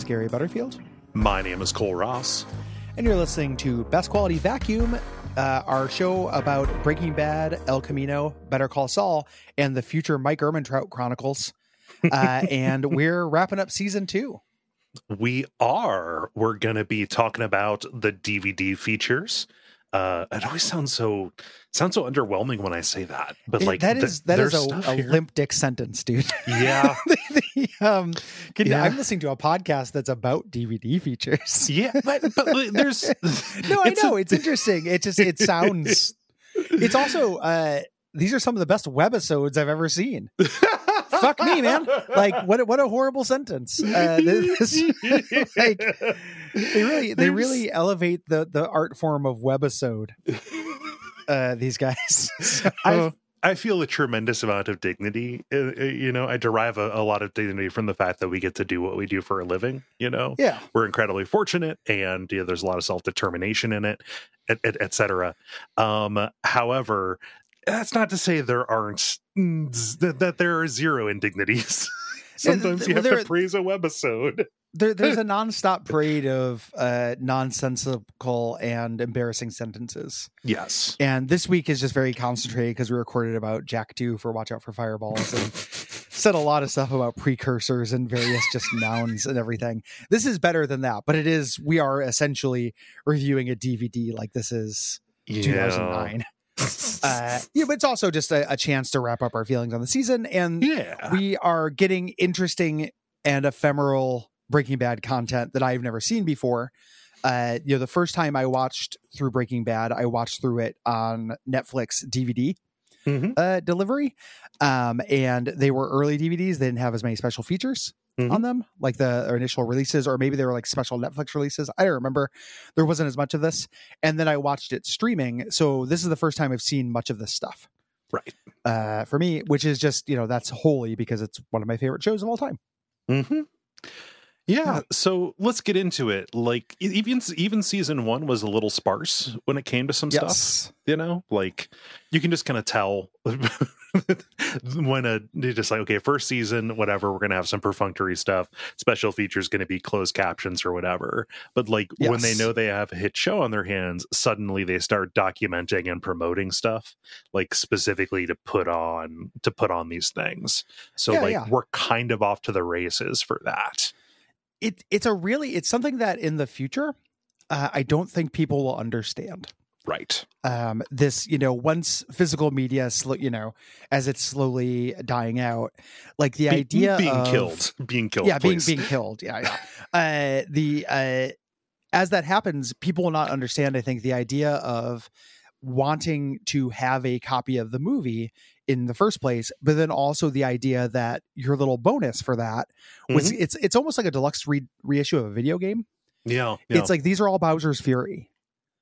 Is Gary Butterfield, My name is Kole Ross. and you're listening to Best Quality Vacuum, uh, our show about Breaking Bad, El Camino, Better Call Saul, and the future Mike Ehrmantraut Chronicles. Uh, and we're wrapping up season two. We are. We're going to be talking about the DVD features. Uh, it always sounds so sounds so underwhelming when I say that, but It- like that th- is that is a, a limp dick sentence, dude. Yeah, The, um, can Yeah. I'm listening to a podcast that's about DVD features. yeah, but but there's No, I it's a- know it's interesting. It just it sounds. It's also uh these are some of the best webisodes I've ever seen. Fuck me, man. Like what a- what a horrible sentence. Uh, this, like they really they There's- really elevate the the art form of webisode. Uh, these guys. So- I I feel a tremendous amount of dignity. uh, uh, You know, I derive a, a lot of dignity from the fact that we get to do what we do for a living. You know, yeah, we're incredibly fortunate and you know, there's a lot of self-determination in it et, et, et cetera um however that's not to say there aren't that, that there are zero indignities Yeah, sometimes th- you have there- to praise a webisode there, there's a nonstop parade of uh, nonsensical and embarrassing sentences. yes And this week is just very concentrated because we recorded about Jak 2 for Watch Out for Fireballs and said a lot of stuff about precursors and various just nouns and everything. This is better than that, but it is, we are essentially reviewing a DVD like this is 2009. Uh, yeah, but it's also just a, a chance to wrap up our feelings on the season. And yeah we are getting interesting and ephemeral Breaking Bad content that I've never seen before. Uh, you know, the first time I watched through Breaking Bad, I watched through it on Netflix DVD Mhm. uh, delivery, um, and they were early DVDs. They didn't have as many special features Mhm. on them, like the initial releases, or maybe they were like special Netflix releases. I don't remember. There wasn't as much of this, and then I watched it streaming. So this is the first time I've seen much of this stuff right uh, for me, which is just you know that's holy because it's one of my favorite shows of all time. hmm yeah, so let's get into it like even even season one was a little sparse when it came to some stuff you know? Like you can just kind of tell when a you're just like okay first season whatever we're gonna have some perfunctory stuff special features gonna be closed captions or whatever. But like when they know they have a hit show on their hands suddenly they start documenting and promoting stuff like specifically to put on to put on these things. So Yeah, like yeah. we're kind of off to the races for that It it's a really it's something that in the future, uh, I don't think people will understand. right Um, this you know once physical media, sl- you know, as it's slowly dying out, like the Be- idea being of, killed being killed yeah, being being killed, yeah, yeah. uh, the uh, as that happens, people will not understand. I think the idea of wanting to have a copy of the movie in the first place, but then also the idea that your little bonus for that was Mm-hmm. it's it's almost like a deluxe re- reissue of a video game. yeah, yeah. It's like these are all Bowser's Fury,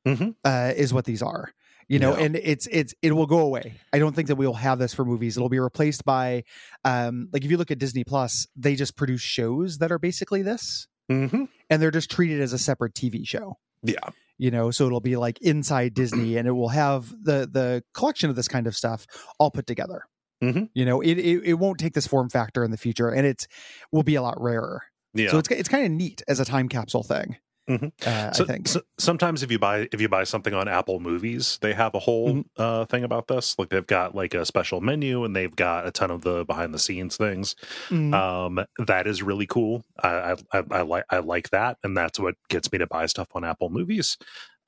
Mhm. uh, is what these are. You know, Yeah. and it's it's it will go away. I don't think that we will have this for movies. It'll be replaced by, um, like if you look at Disney Plus, they just produce shows that are basically this, Mhm. and they're just treated as a separate TV show. yeah You know, so it'll be like inside Disney, and it will have the the collection of this kind of stuff all put together. Mhm. You know, it, it it won't take this form factor in the future, and it's will be a lot rarer. yeah So it's it's kind of neat as a time capsule thing. Mhm. Uh, So, I think. so- sometimes if you buy if you buy something on Apple Movies, they have a whole Mhm. uh, thing about this. Like they've got like a special menu and they've got a ton of the behind the scenes things. Mm. Um, that is really cool. I I, I, I like I like that, and that's what gets me to buy stuff on Apple Movies.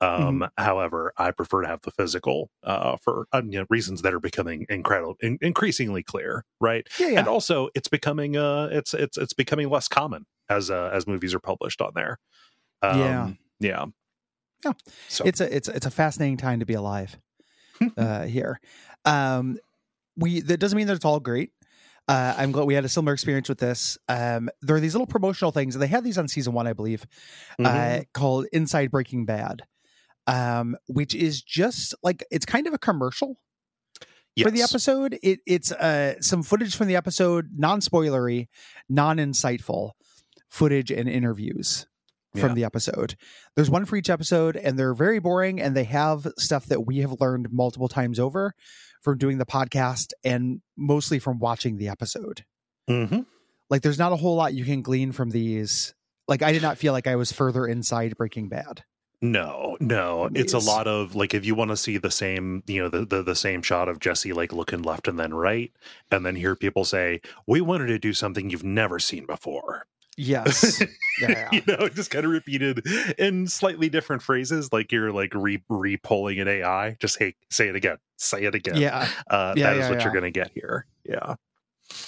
Um, Mm-hmm. However, I prefer to have the physical uh, for uh, you know, reasons that are becoming incredible, in, increasingly clear, right? yeah, yeah. And also, it's becoming uh, it's it's it's becoming less common as uh, as movies are published on there. Um, Yeah. yeah, Yeah. So it's a it's it's a fascinating time to be alive uh here. Um we that doesn't mean that it's all great. Uh i'm glad we had a similar experience with this. Um there are these little promotional things. And they had these on season one i believe uh Mhm. called inside breaking bad um which is just like it's kind of a commercial for the episode. It it's uh some footage from the episode non-spoilery non-insightful footage and interviews from Yeah. the episode. There's one for each episode, and they're very boring, and they have stuff that we have learned multiple times over from doing the podcast and mostly from watching the episode. Mhm. Like, there's not a whole lot you can glean from these Like I did not feel like I was further inside Breaking Bad. No, no. It's a lot of like if you want to see the same, you know, the, the the same shot of Jesse like looking left and then right, and then hear people say, "We wanted to do something you've never seen before." Yes. Yeah, you know, just kind of repeated in slightly different phrases, like you're like re re pulling an AI. Just hey, say it again. Say it again. Yeah. Uh, Yeah, that is yeah, what yeah. you're going to get here. Yeah.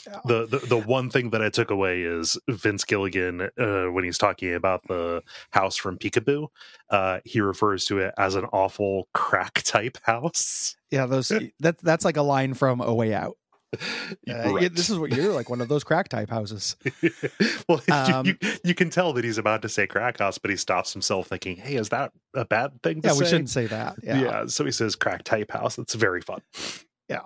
Yeah. The, the the one thing that I took away is Vince Gilligan uh, when he's talking about the house from Peekaboo, uh, he refers to it as an awful crack type house. Yeah, those that that's like a line from A Way Out. Uh, yeah, this is what you're like one of those crack type houses. well, you- Um, you, you can tell that he's about to say crack house, but he stops himself thinking, "Hey, is that a bad thing to Yeah, say?" we shouldn't say that. Yeah. Yeah. so he says crack type house. It's very fun. Yeah.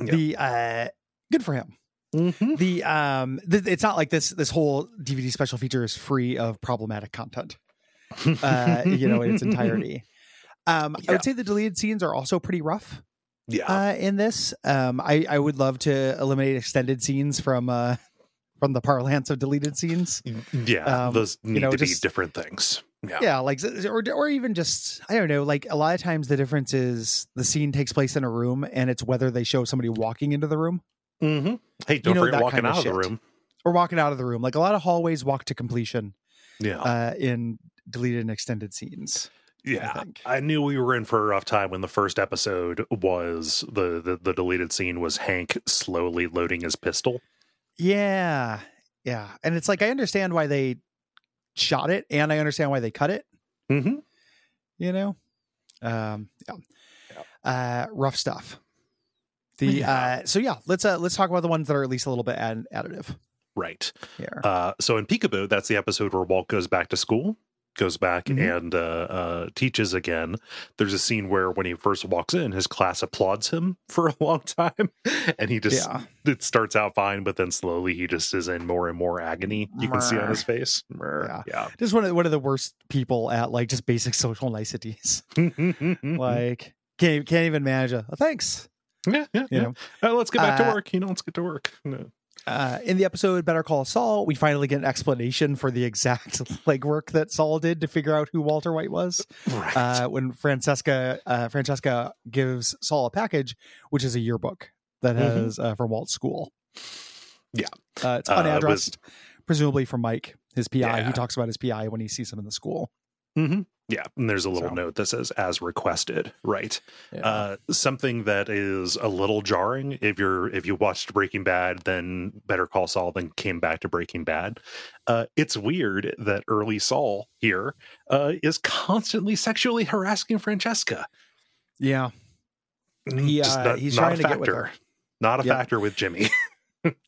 Yeah. The uh good for him. Mm-hmm. The um th- it's not like this this whole DVD special feature is free of problematic content. Uh you know, in its entirety. Um I would say the deleted scenes are also pretty rough Yeah, uh in this. Um I I would love to eliminate extended scenes from uh from the parlance of deleted scenes. yeah. um, those need know, to be different things. Yeah. yeah like or or even just i don't know like a lot of times the difference is the scene takes place in a room and it's whether they show somebody walking into the room Mm-hmm. Hey, don't know, forget that walking kind of out of the shit. room. or walking out of the room like a lot of hallways walk to completion Yeah, uh in deleted and extended scenes yeah. think. I, knew we were in for a rough time when the first episode was the, the the deleted scene was Hank slowly loading his pistol. yeah yeah and it's like i understand why they shot it and i understand why they cut it Mm-hmm. you know um yeah uh rough stuff the Yeah. uh so yeah let's uh let's talk about the ones that are at least a little bit add- additive Right. here Uh, so in Peekaboo, that's the episode where Walt goes back to school, goes back Mhm. and uh, uh, teaches again. There's a scene where when he first walks in, his class applauds him for a long time, and he just yeah it starts out fine, but then slowly he just is in more and more agony. You can see on his face. Mrr. Yeah. Yeah. just one of one of the worst people at like just basic social niceties. Mm-hmm. like can't can't even manage a oh, thanks. yeah, yeah, You yeah. know, Uh, let's get back to Uh, work. You know, let's get to work. No. Uh, in the episode Better Call Saul, we finally get an explanation for the exact legwork that Saul did to figure out who Walter White was. Right. Uh, when Francesca uh, Francesca gives Saul a package, which is a yearbook that Mhm. has uh, from Walt's school. Yeah. uh, it's Uh, it was- unaddressed, presumably from Mike, his PI. Yeah. He talks about his PI when he sees him in the school. Hmm Yeah, and there's a little So. note that says "as requested." Right. Yeah. Uh, something that is a little jarring if you're if you watched Breaking Bad, then Better Call Saul, then came back to Breaking Bad. Uh, it's weird that early Saul here uh, is constantly sexually harassing Francesca. yeah. Mm, He, uh, not, he's not trying a to get with factor. her. Not a Yep. factor with Jimmy.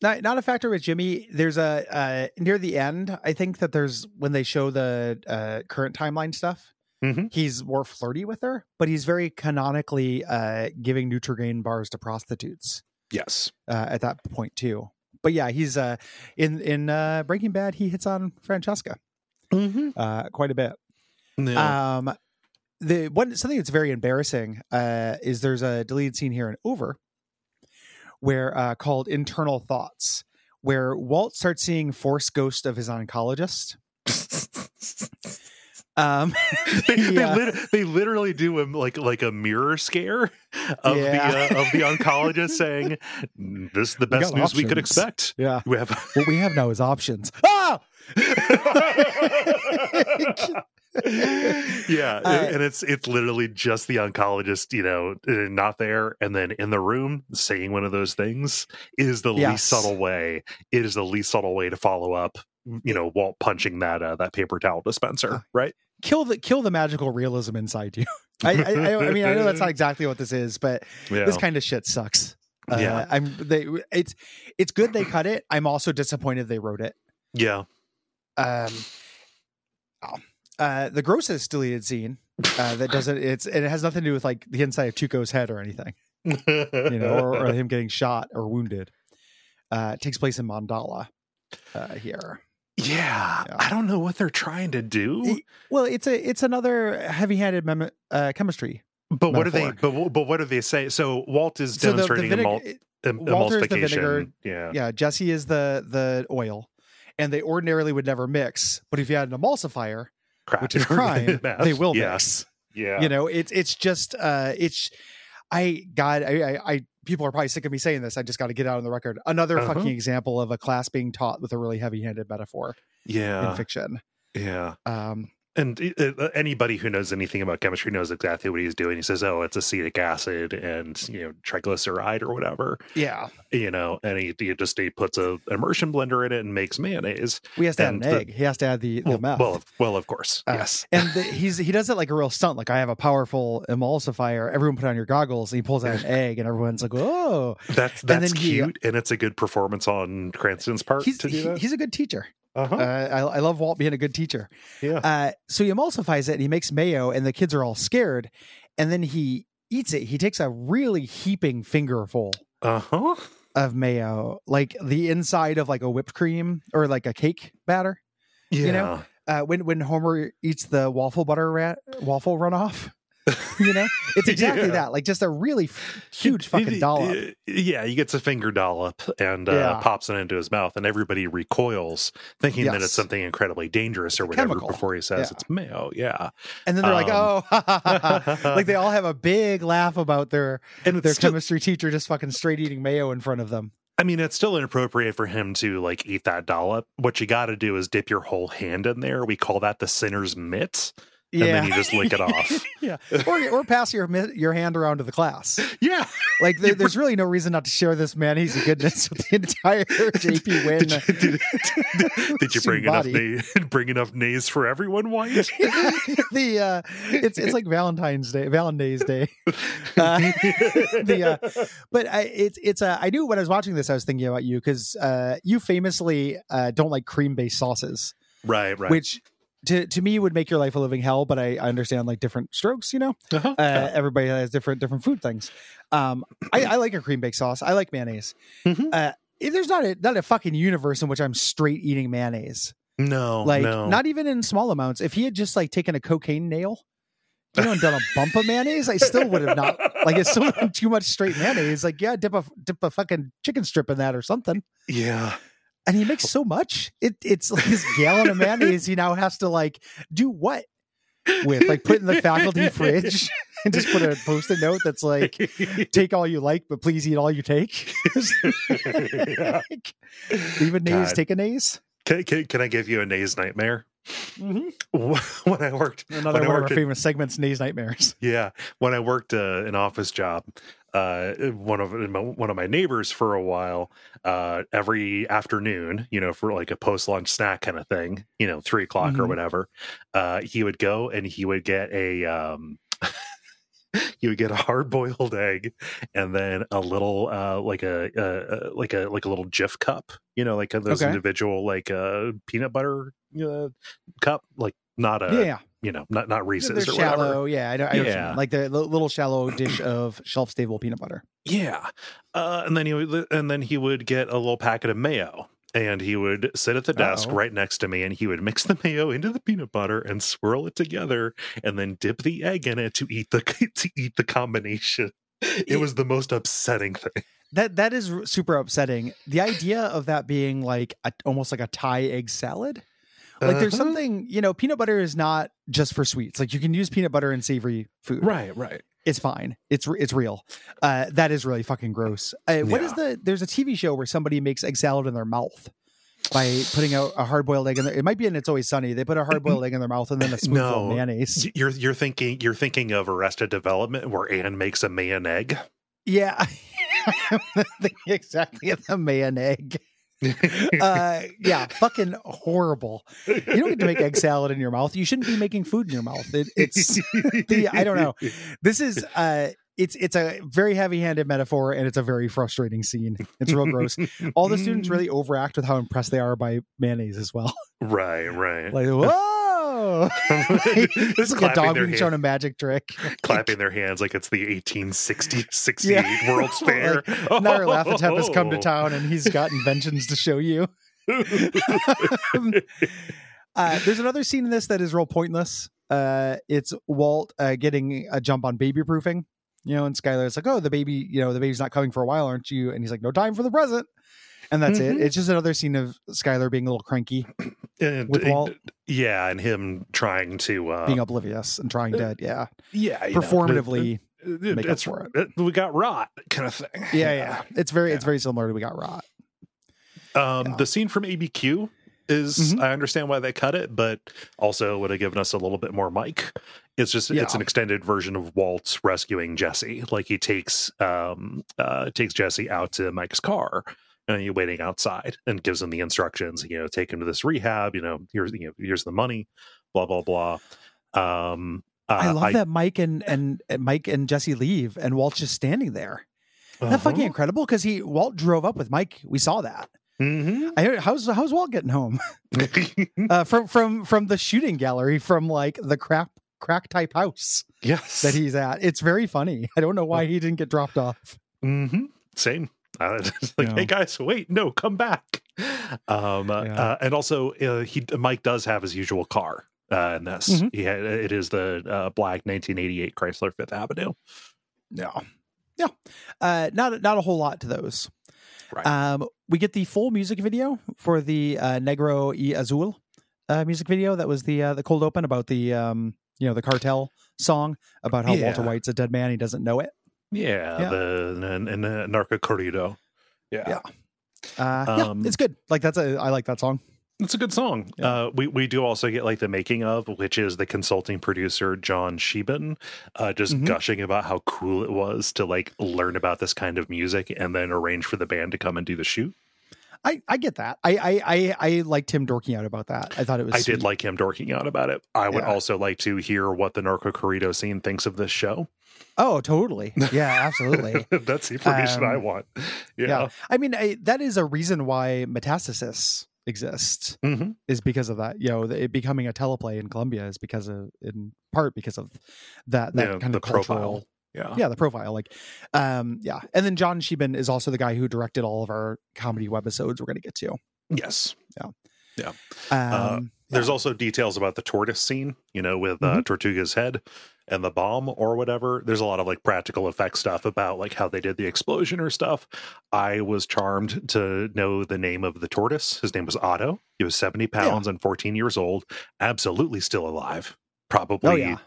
not not a factor with Jimmy. There's a uh, near the end. I think that there's when they show the uh, current timeline stuff. Mhm. He's more flirty with her, but he's very canonically uh, giving Nutrigrain bars to prostitutes yes. uh, at that point too. But yeah, he's uh, in in uh, Breaking Bad. He hits on Francesca Mm-hmm. uh, quite a bit. Yeah. Um, the one something that's very embarrassing uh, is there's a deleted scene here in Over, where uh, called Internal Thoughts, where Walt starts seeing Force Ghost of his oncologist. Um, they, they, lit- they literally do a, like like a mirror scare of Yeah. the uh, of the oncologist saying, "This is the best news we could expect." yeah, We have what we have now is options. Ah! yeah, Uh, and it's it's literally just the oncologist, you know, uh, not there, and then in the room saying one of those things is the Yes. least subtle way. It is the least subtle way to follow up. You know, Walt punching that uh, that paper towel dispenser, Uh, right? Kill the kill the magical realism inside you. I, I, I, I mean, I know that's not exactly what this is, but Yeah, this kind of shit sucks. Uh, Yeah. I'm they it's it's good they cut it. I'm also disappointed they wrote it. yeah. Um, oh, uh, the grossest deleted scene uh, that doesn't it's and it has nothing to do with like the inside of Tuco's head or anything, you know, or, or him getting shot or wounded. Uh, it takes place in Mandala uh, here. Yeah, Yeah. I don't know what they're trying to do. It- Well, it's a it's another heavy-handed mem- uh, chemistry. But what do they? But, but what do they say? So Walt is So the, the demonstrating emul- em- Walter's the emulsification. vinegar, yeah. yeah, Jesse is the the oil, and they ordinarily would never mix. But if you had an emulsifier, Crap. which is crime, they will mix. Yeah. You know, it's it's just uh it's I God I, I I people are probably sick of me saying this. I just got to get out on the record. Another Uh-huh. fucking example of a class being taught with a really heavy-handed metaphor Yeah, in fiction. Yeah. Um, And uh, anybody who knows anything about chemistry knows exactly what he's doing. He says, "Oh, it's acetic acid and you know triglyceride or whatever." yeah, You know, and he, he just he puts a immersion blender in it and makes mayonnaise. we has to add an the- egg. he has to add the the Well, meth. well, of- well, of course, Uh, yes. and the, he's he does it like a real stunt. Like I have a powerful emulsifier. Everyone put on your goggles. And he pulls out an egg, and everyone's like, "Oh, That's and that's he- cute, and it's a good performance on Cranston's part he's to do he- that. he's a good teacher." Uh-huh. Uh, I, I love Walt being a good teacher. yeah. Uh, so he emulsifies it and he makes mayo, and the kids are all scared. And then he eats it. He takes a really heaping fingerful Uh huh. of mayo, like the inside of like a whipped cream or like a cake batter. Yeah. You know? Uh, when when Homer eats the waffle butter rat, waffle runoff, you know, it's exactly Yeah. that. Like just a really f- huge fucking dollop. Yeah, he gets a finger dollop and uh, Yeah. pops it into his mouth, and everybody recoils, thinking that it's something incredibly dangerous or whatever. Chemical. Before he says Yeah. it's mayo, yeah, And then they're like, um, oh, ha, ha." like they all have a big laugh about their and their still, chemistry teacher just fucking straight eating mayo in front of them. I mean, it's still inappropriate for him to like eat that dollop. What you got to do is dip your whole hand in there. We call that the sinner's mitt, and then you just lick it off. yeah, or or pass your your hand around to the class. yeah, Like there, there's really no reason not to share this mayonnaise goodness with the entire JP Win. Did you, did, did you bring enough na- bring enough nays for everyone, White? the uh, it's it's like Valentine's Day, Valentine's Day. Uh, the uh, but I, it's it's uh, I knew when I was watching this, I was thinking about you because uh, you famously uh, don't like cream based sauces, right, right. which. To, to me would make your life a living hell, but I, I understand like different strokes, you know. Uh-huh. uh, everybody has different different food things. Um, I, I like a cream baked sauce. I like mayonnaise. Mhm. Uh, if there's not a not a fucking universe in which I'm straight eating mayonnaise. no, Like no. not even in small amounts. If he had just like taken a cocaine nail, you know, and done a bump of mayonnaise, I still would have not like it's still too much straight mayonnaise. Like yeah, dip a dip a fucking chicken strip in that or something. yeah. And he makes so much. It it's like this gallon of mayonnaise. He now has to like do what with like put in the faculty fridge and just put a post-it note that's like take all you like, but please eat all you take. Like, Leave a God. take a nays. Can, can, can I give you a nays nightmare? When I worked, Another when I one of our worked at- famous segments, nays nightmares. yeah, when I worked uh, an office job, uh, one of one of my neighbors for a while, uh, every afternoon, you know, for like a post lunch snack kind of thing, you know, three o'clock or Mhm. whatever, uh, he would go and he would get a. Um, he would get a hard boiled egg and then a little uh like a uh, like a like a little jif cup you know like those Okay. individual like uh peanut butter uh, cup like not a yeah, you know not not they're reese's or shallow. whatever Yeah, I know. I know Yeah. like the little shallow dish of shelf stable peanut butter. yeah uh and then he would and then he would get a little packet of mayo and he would sit at the desk Uh-oh. right next to me and he would mix the mayo into the peanut butter and swirl it together and then dip the egg in it to eat the to eat the combination it was the most upsetting thing That that is super upsetting. The idea of that being like a, almost like a Thai egg salad. Like there's Uh-huh. something, you know, peanut butter is not just for sweets. Like you can use peanut butter in savory food. right right It's fine. It's it's real. Uh, that is really fucking gross. Uh, What is the? There's a TV show where somebody makes egg salad in their mouth by putting a, a hard boiled egg in there. It might be in It's Always Sunny. They put a hard boiled egg in their mouth and then a spoonful No. of mayonnaise. You're you're thinking you're thinking of Arrested Development where Ann makes a mayon egg. Yeah, exactly of the mayon egg. Uh, yeah, fucking horrible. You don't get to make egg salad in your mouth. You shouldn't be making food in your mouth. It, it's the I don't know. This is uh it's it's a very heavy-handed metaphor and it's a very frustrating scene. It's real gross. All the students really overact with how impressed they are by mayonnaise as well. right, right. Like, whoa! it's Just like a clapping dog their being shown a magic trick. clapping their hands like it's the 1860 68 Yeah. World's Fair. Like, Nair Lafatep has come to town and he's got inventions to show you. Uh, there's another scene in this that is real pointless. Uh, it's Walt uh, getting a jump on baby proofing, you know, and Skyler's like, "Oh, the baby, you know, the baby's not coming for a while, aren't you?" And he's like, "No time for the present." And that's Mhm. it. It's just another scene of Skyler being a little cranky, And- With Walt? yeah, and him trying to uh, being oblivious, and trying to yeah, yeah, you know, performatively. it- make up it's for we got rot kind of thing. yeah, yeah. It's very it's very similar to We Got Rot. Um, Yeah. The scene from ABQ is Mhm. I understand why they cut it, but also would have given us a little bit more Mike. It's just it's an extended version of Walt rescuing Jesse. Like he takes um uh takes Jesse out to Mike's car and you're waiting outside and gives him the instructions, you know, take him to this rehab, you know, here's you know, here's the money, blah blah blah. Um uh, I love that Mike and, and and Mike and Jesse leave, and Walt's just standing there. Isn't that Uh-huh. fucking incredible? Because he Walt drove up with Mike. We saw that. Mhm. I heard, how's how's Walt getting home uh, from from from the shooting gallery from like the crap crack type house yes. that he's at. It's very funny. I don't know why he didn't get dropped off. hmm Same. Uh, it's like, Yeah. hey guys, wait, no, come back. Um, uh, Yeah. and also, uh, he Mike does have his usual car uh, in this. Mhm. He had, it is the uh, black 1988 Chrysler Fifth Avenue. Yeah, yeah. Uh, not not a whole lot to those. Right. Um, we get the full music video for the uh, Negro y Azul uh, music video. That was the uh, the cold open about the um, you know the cartel song about how Walter White's a dead man. He doesn't know it. Yeah, Yeah. the and, and uh, Narco Corrido. Yeah. Yeah. Uh, Um, yeah, it's good. Like that's a I like that song. It's a good song. Yeah. Uh, we we do also get like the making of, which is the consulting producer John Shiban, uh, just Mhm. gushing about how cool it was to like learn about this kind of music and then arrange for the band to come and do the shoot. I, I get that. I, I I I liked him dorking out about that. I thought it was. I did like him dorking out about it. I would Yeah. also like to hear what the Narco Corrido scene thinks of this show. Oh, totally. Yeah, absolutely. That's the information I Um, want. yeah. Yeah. I mean, I, that is a reason why Metastasis exists hmm is because of that. You know, it becoming a teleplay in Colombia is because of, in part, because of that that Yeah, kind of cultural. profile. Yeah. Yeah, the profile. Like, um, yeah, and then John Shiban is also the guy who directed all of our comedy webisodes. We're going to get to. Yes. Yeah, yeah. Um, Uh, There's also details about the tortoise scene, you know, with uh, Mhm. Tortuga's head and the bomb or whatever. There's a lot of like practical effect stuff about like how they did the explosion or stuff. I was charmed to know the name of the tortoise. His name was Otto. He was 70 pounds and 14 years old, absolutely still alive. Probably, Oh yeah,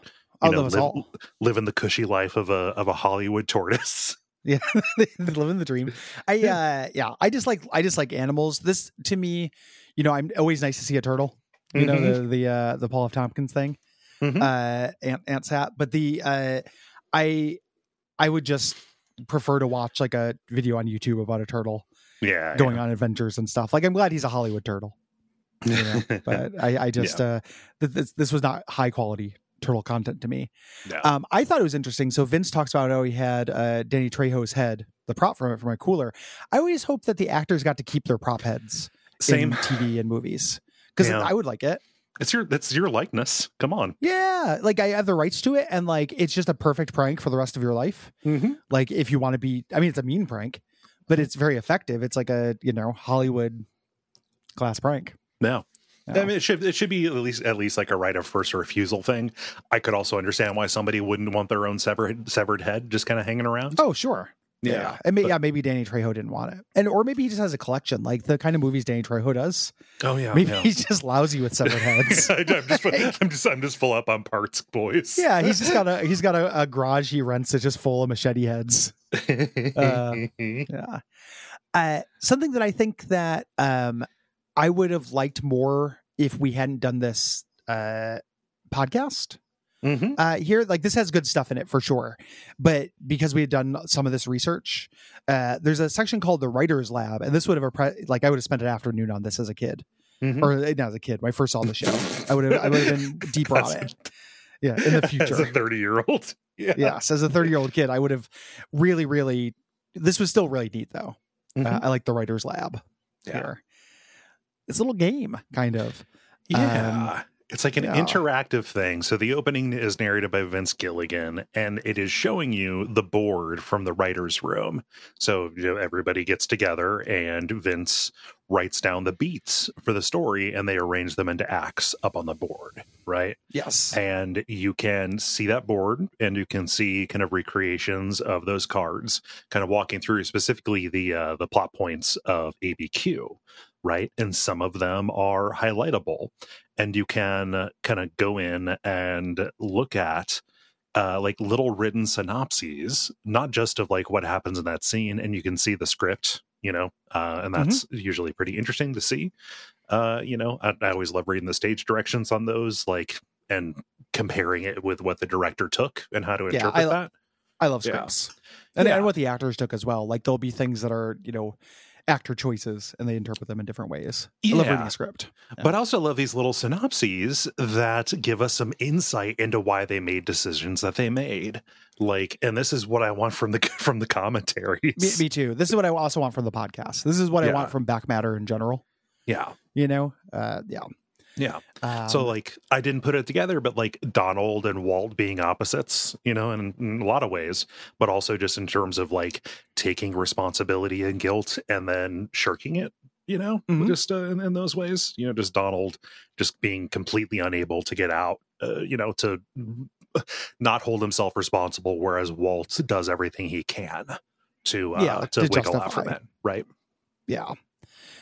you know, live- all. living the cushy life of a of a Hollywood tortoise. Yeah, living the dream. I uh yeah, I just like I just like animals. This to me, you know, I'm always nice to see a turtle. You know Mhm. the the uh the Paul F. Tompkins thing, Mhm. uh, Ant Ant Sat. But the uh, I I would just prefer to watch like a video on YouTube about a turtle yeah, going on adventures and stuff. Like I'm glad he's a Hollywood turtle, you know. but I I just uh th- this this was not high quality turtle content to me. No. Um, I thought it was interesting. So Vince talks about how he had uh, Danny Trejo's head, the prop from it from a cooler. I always hope that the actors got to keep their prop heads Same. in TV and movies because Yeah. I would like it. It's your that's your likeness. Come on. Yeah, like I have the rights to it, and like it's just a perfect prank for the rest of your life. Mm-hmm. Like if you want to be, I mean, it's a mean prank, but it's very effective. It's like a you know Hollywood class prank. No. Yeah. I mean, it should it should be at least at least like a right of first refusal thing. I could also understand why somebody wouldn't want their own severed severed head just kind of hanging around. Oh sure, yeah, and may, but- yeah, maybe Danny Trejo didn't want it, and or maybe he just has a collection, like the kind of movies Danny Trejo does. Oh yeah, Maybe yeah. he's just lousy with severed heads. I'm just I'm just I'm just full up on parts, boys. yeah, he's just got a he's got a, a garage he rents that's just full of machete heads. Uh, Yeah. Uh, something that I think that um, I would have liked more if we hadn't done this uh, podcast Mhm. uh, here. Like this has good stuff in it for sure, but because we had done some of this research, uh, there's a section called the Writers Lab, and this would have a pre- like I would have spent an afternoon on this as a kid, Mhm. or uh, not as a kid when I first saw the show. I would have I would have been deeper on it. Yeah, in the future, As a 30 year old. Yeah. yes, as a 30 year old kid, I would have really, really. This was still really neat though. Uh, Mhm. I like the writers lab Yeah. here. It's a little game, kind of. Yeah. It's like an Yeah. interactive thing. So the opening is narrated by Vince Gilligan, and it is showing you the board from the writer's room. So you know, everybody gets together, and Vince writes down the beats for the story, and they arrange them into acts up on the board, right? Yes. and you can see that board and you can see kind of recreations of those cards kind of walking through specifically the uh, the plot points of abq right and some of them are highlightable and you can uh, kind of go in and look at uh, like little written synopses not just of like what happens in that scene and you can see the script you know uh, and that's usually pretty interesting to see uh, you know, I, I always love reading the stage directions on those, like, and comparing it with what the director took and how to Yeah, interpret I- that. I love Yeah. scripts. And, Yeah. and what the actors took as well. Like there'll be things that are, you know, actor choices and they interpret them in different ways. I love Yeah. reading a script. Yeah. But I also love these little synopses that give us some insight into why they made decisions that they made. Like, and this is what I want from the from the commentaries. Me, me too. This is what I also want from the podcast. This is what I want from back matter in general. yeah, You know? Uh yeah. Yeah. Um, so like, I didn't put it together, but like Donald and Walt being opposites, you know, in, in a lot of ways, but also just in terms of like taking responsibility and guilt and then shirking it. You know, Mhm. just uh, in, in those ways, you know, just Donald just being completely unable to get out, uh, you know, to not hold himself responsible, whereas Walt does everything he can to uh, Yeah, to, to wiggle out from it, right? yeah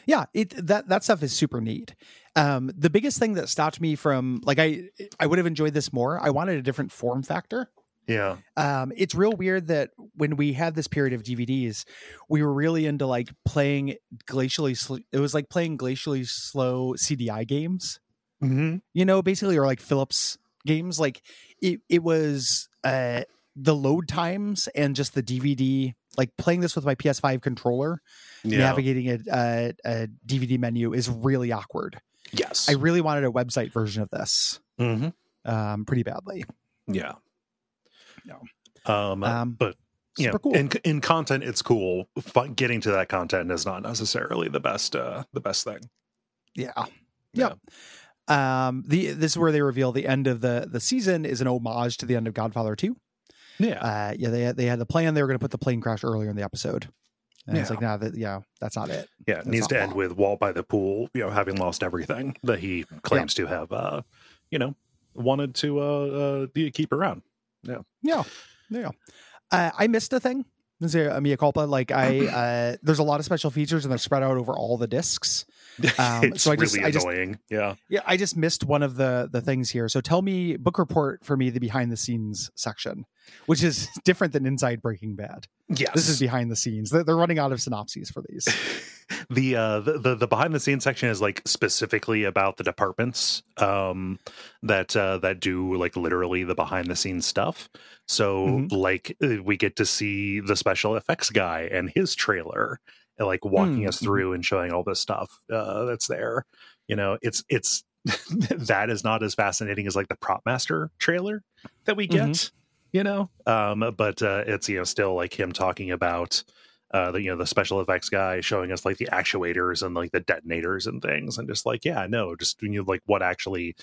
yeah it that that stuff is super neat. Um the biggest thing that stopped me from like i i would have enjoyed this more. I wanted a different form factor. Yeah, um it's real weird that when we had this period of dvds we were really into like playing glacially sl- it was like playing glacially slow cdi games. Mm-hmm. you know basically or like philips games. Like it it was uh the load times and just the dvd like playing this with my ps5 controller yeah, navigating a, a, a DVD menu is really awkward. yes, I really wanted a website version of this mm-hmm. um, pretty badly. yeah, No. Um, Um, but super cool. in in content, it's cool. Fun, getting to that content is not necessarily the best uh, the best thing. Yeah. Yep. Um, the this is where they reveal the end of the the season is an homage to the end of Godfather 2. Yeah, Uh, yeah, they had, they had the plan they were going to put the plane crash earlier in the episode. And it's Yeah. like, nah, that, yeah, that's not it. yeah. It needs to end with Walt by the pool, you know, having lost everything that he claims to have, uh, you know, wanted to uh, uh keep around. Yeah. Yeah. Uh, I missed a thing. Is a mea culpa. Like I, uh, there's a lot of special features and they're spread out over all the discs. Um, it's so I just- really I just- annoying. yeah. Yeah, I just missed one of the the things here. So tell me, book report for me the behind the scenes section, which is different than Inside Breaking Bad. Yes. This is behind the scenes. They're, they're running out of synopses for these. the uh the, the the behind the scenes section is like specifically about the departments um that uh that do like literally the behind the scenes stuff so Mhm. like uh, we get to see the special effects guy and his trailer and like walking Mm, us mhm. through and showing all this stuff uh that's there you know it's it's that is not as fascinating as like the prop master trailer that we get Mhm. you know um but uh it's you know still like him talking about uh the you know the special effects guy showing us like the actuators and like the detonators and things and just like yeah no just you know like what actually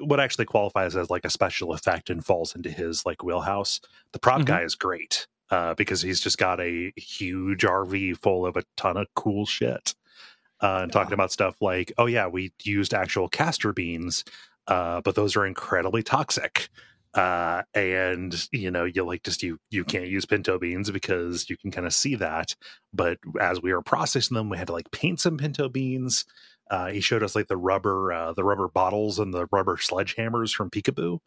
what actually qualifies as like a special effect and falls into his like wheelhouse the prop Mhm. guy is great uh because he's just got a huge rv full of a ton of cool shit uh and Yeah. talking about stuff like oh yeah we used actual castor beans uh but those are incredibly toxic uh and you know you like just you you can't use pinto beans because you can kind of see that but as we were processing them we had to like paint some pinto beans uh he showed us like the rubber uh the rubber bottles and the rubber sledgehammers from peekaboo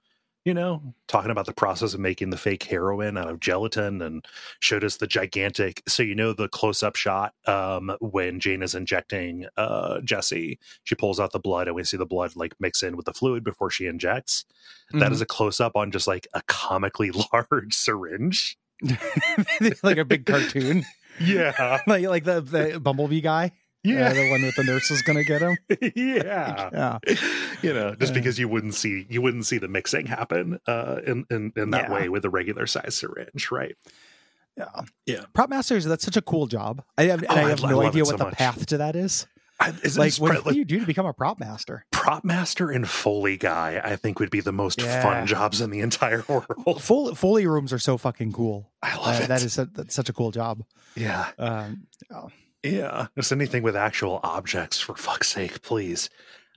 you know talking about the process of making the fake heroin out of gelatin and showed us the gigantic so you know the close-up shot um when jane is injecting uh jesse she pulls out the blood and we see the blood like mix in with the fluid before she injects Mm-hmm. that is a close up on just like a comically large syringe. like a big cartoon, Yeah. like like the, the Bumblebee guy, uh, the one with the nurse is gonna get him. yeah. Yeah, You know, just Uh. because you wouldn't see you wouldn't see the mixing happen uh in in, in that Yeah. way with a regular size syringe, right? yeah, Yeah. Prop masters. That's such a cool job. I have, and Oh, I have I no idea what so the much. path to that is. I, Like, what, pre- what do you do to become a prop master? prop prop master and foley guy i think would be the most Yeah. fun jobs in the entire world Foley, Foley rooms are so fucking cool. i love Uh, it that is a, that's such a cool job. yeah Um, oh, yeah. Just anything with actual objects for fuck's sake please.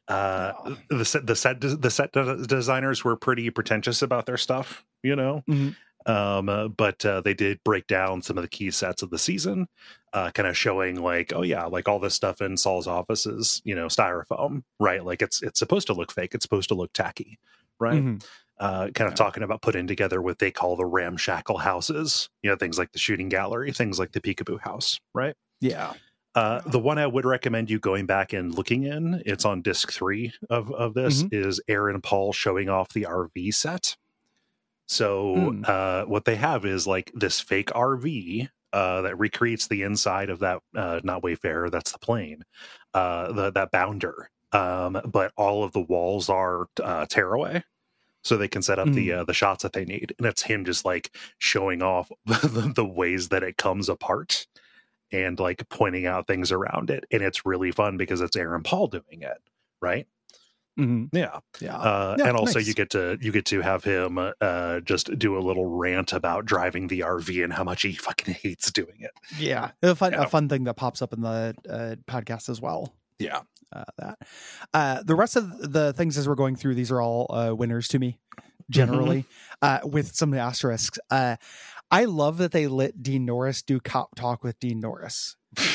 Uh the set the set the set de- designers were pretty pretentious about their stuff you know? Mhm. um uh, but uh, they did break down some of the key sets of the season uh kind of showing like oh yeah like all this stuff in saul's offices, you know styrofoam right? Like it's it's supposed to look fake it's supposed to look tacky right? Mhm. uh kind of Yeah. talking about putting together what they call the ramshackle houses you know things like the shooting gallery things like the peekaboo house right Yeah. uh, the one I would recommend you going back and looking in, it's on disc three of, of this, is Aaron Paul showing off the RV set. So Hmm. uh, what they have is like this fake RV uh, that recreates the inside of that, uh, not Wayfarer, that's the plane, uh, the, that bounder. Um, but all of the walls are uh, tearaway. So they can set up the uh, the shots that they need, and it's him just like showing off the, the ways that it comes apart and like pointing out things around it and it's really fun because it's aaron paul doing it right Mhm. yeah Yeah. uh Yeah, and also nice. you get to you get to have him uh just do a little rant about driving the rv and how much he fucking hates doing it yeah. A fun, Yeah. a fun thing that pops up in the uh, podcast as well. yeah uh, that. Uh, the rest of the things as we're going through, these are all uh, winners to me, generally, uh, with some asterisks. I love that they let Dean Norris do cop talk with Dean Norris.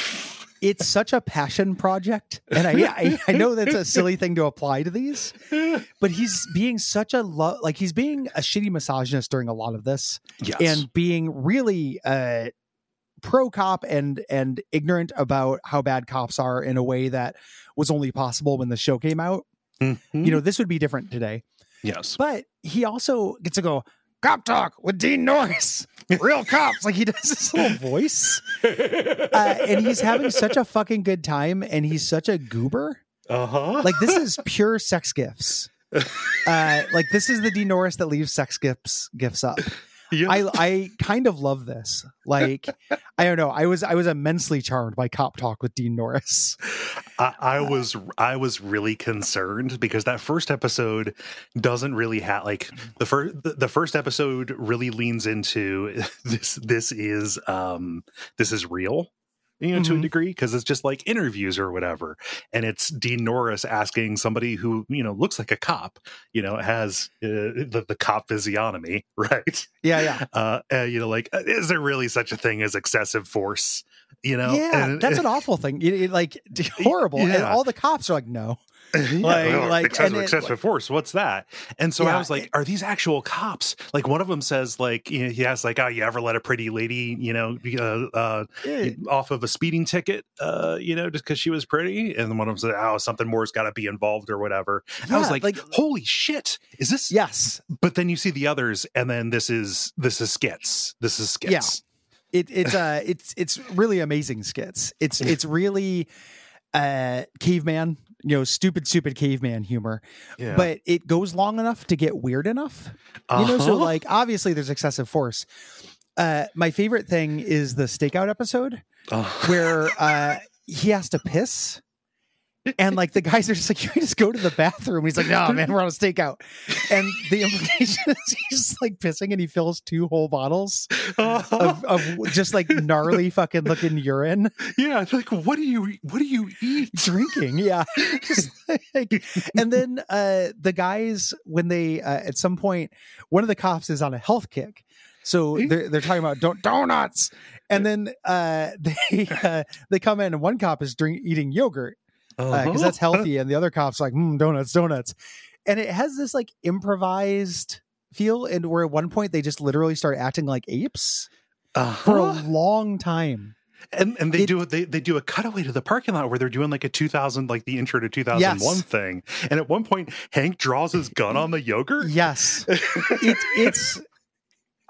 It's such a passion project, and I, I I know that's a silly thing to apply to these, but he's being such a lo- like he's being a shitty misogynist during a lot of this, yes and being really uh pro cop and and ignorant about how bad cops are in a way that was only possible when the show came out Mhm. you know this would be different today yes but he also gets to go cop talk with dean norris. Real cops. Like he does this little voice. Uh, and he's having such a fucking good time and he's such a goober. Uh-huh. Like this is pure sex gifts. Uh like this is the dean norris that leaves sex gifts gifts up yeah. I I kind of love this. Like I don't know. I was I was immensely charmed by Cop Talk with Dean Norris. I, I was I was really concerned because that first episode doesn't really have like the first the, the first episode really leans into this this is um this is real you know to a Mhm. degree because it's just like interviews or whatever and it's Dean Norris asking somebody who you know looks like a cop you know has uh, the the cop physiognomy right Yeah, yeah, uh, uh you know like uh, is there really such a thing as excessive force you know yeah. And- that's an awful thing. It, it, like horrible. And all the cops are like, no. Yeah, Like- well, like, excessive, and it- excessive force. What's that? And so I was like, it- are these actual cops? Like one of them says, like you know, he has like, oh, you ever let a pretty lady, you know, uh, uh, Eh, off of a speeding ticket, uh, you know, just because she was pretty? And one of them said, oh, something more's got to be involved or whatever. I was yeah, like, holy shit, is this? yes. But then you see the others, and then this is this is skits. This is skits. Yeah. It, it's uh it's it's really amazing skits. It's it's really uh caveman, you know, stupid stupid caveman humor. Yeah. But it goes long enough to get weird enough. You know, so Uh-huh. like obviously there's excessive force. Uh my favorite thing is the stakeout episode Uh, where uh he has to piss. And like the guys are just like, you can just go to the bathroom. He's like, no, man, we're on a stakeout. And the implication is he's like pissing and he fills two whole bottles of, of just like gnarly fucking looking urine yeah, like what do you what do you eat? drinking. Yeah. Like- and then uh the guys, when they uh, at some point, one of the cops is on a health kick. So they're, they're talking about don't donuts. And then uh they uh, they come in and one cop is drink eating yogurt because Uh-huh. that's healthy, and the other cops like mm, donuts, donuts, and it has this like improvised feel, and where at one point they just literally start acting like apes for a Uh-huh. long time. and and they It- do they they do a cutaway to the parking lot where they're doing like a 2000 like the intro to 2001 Yes. thing and at one point hank draws his gun on the yogurt Yes, it, it's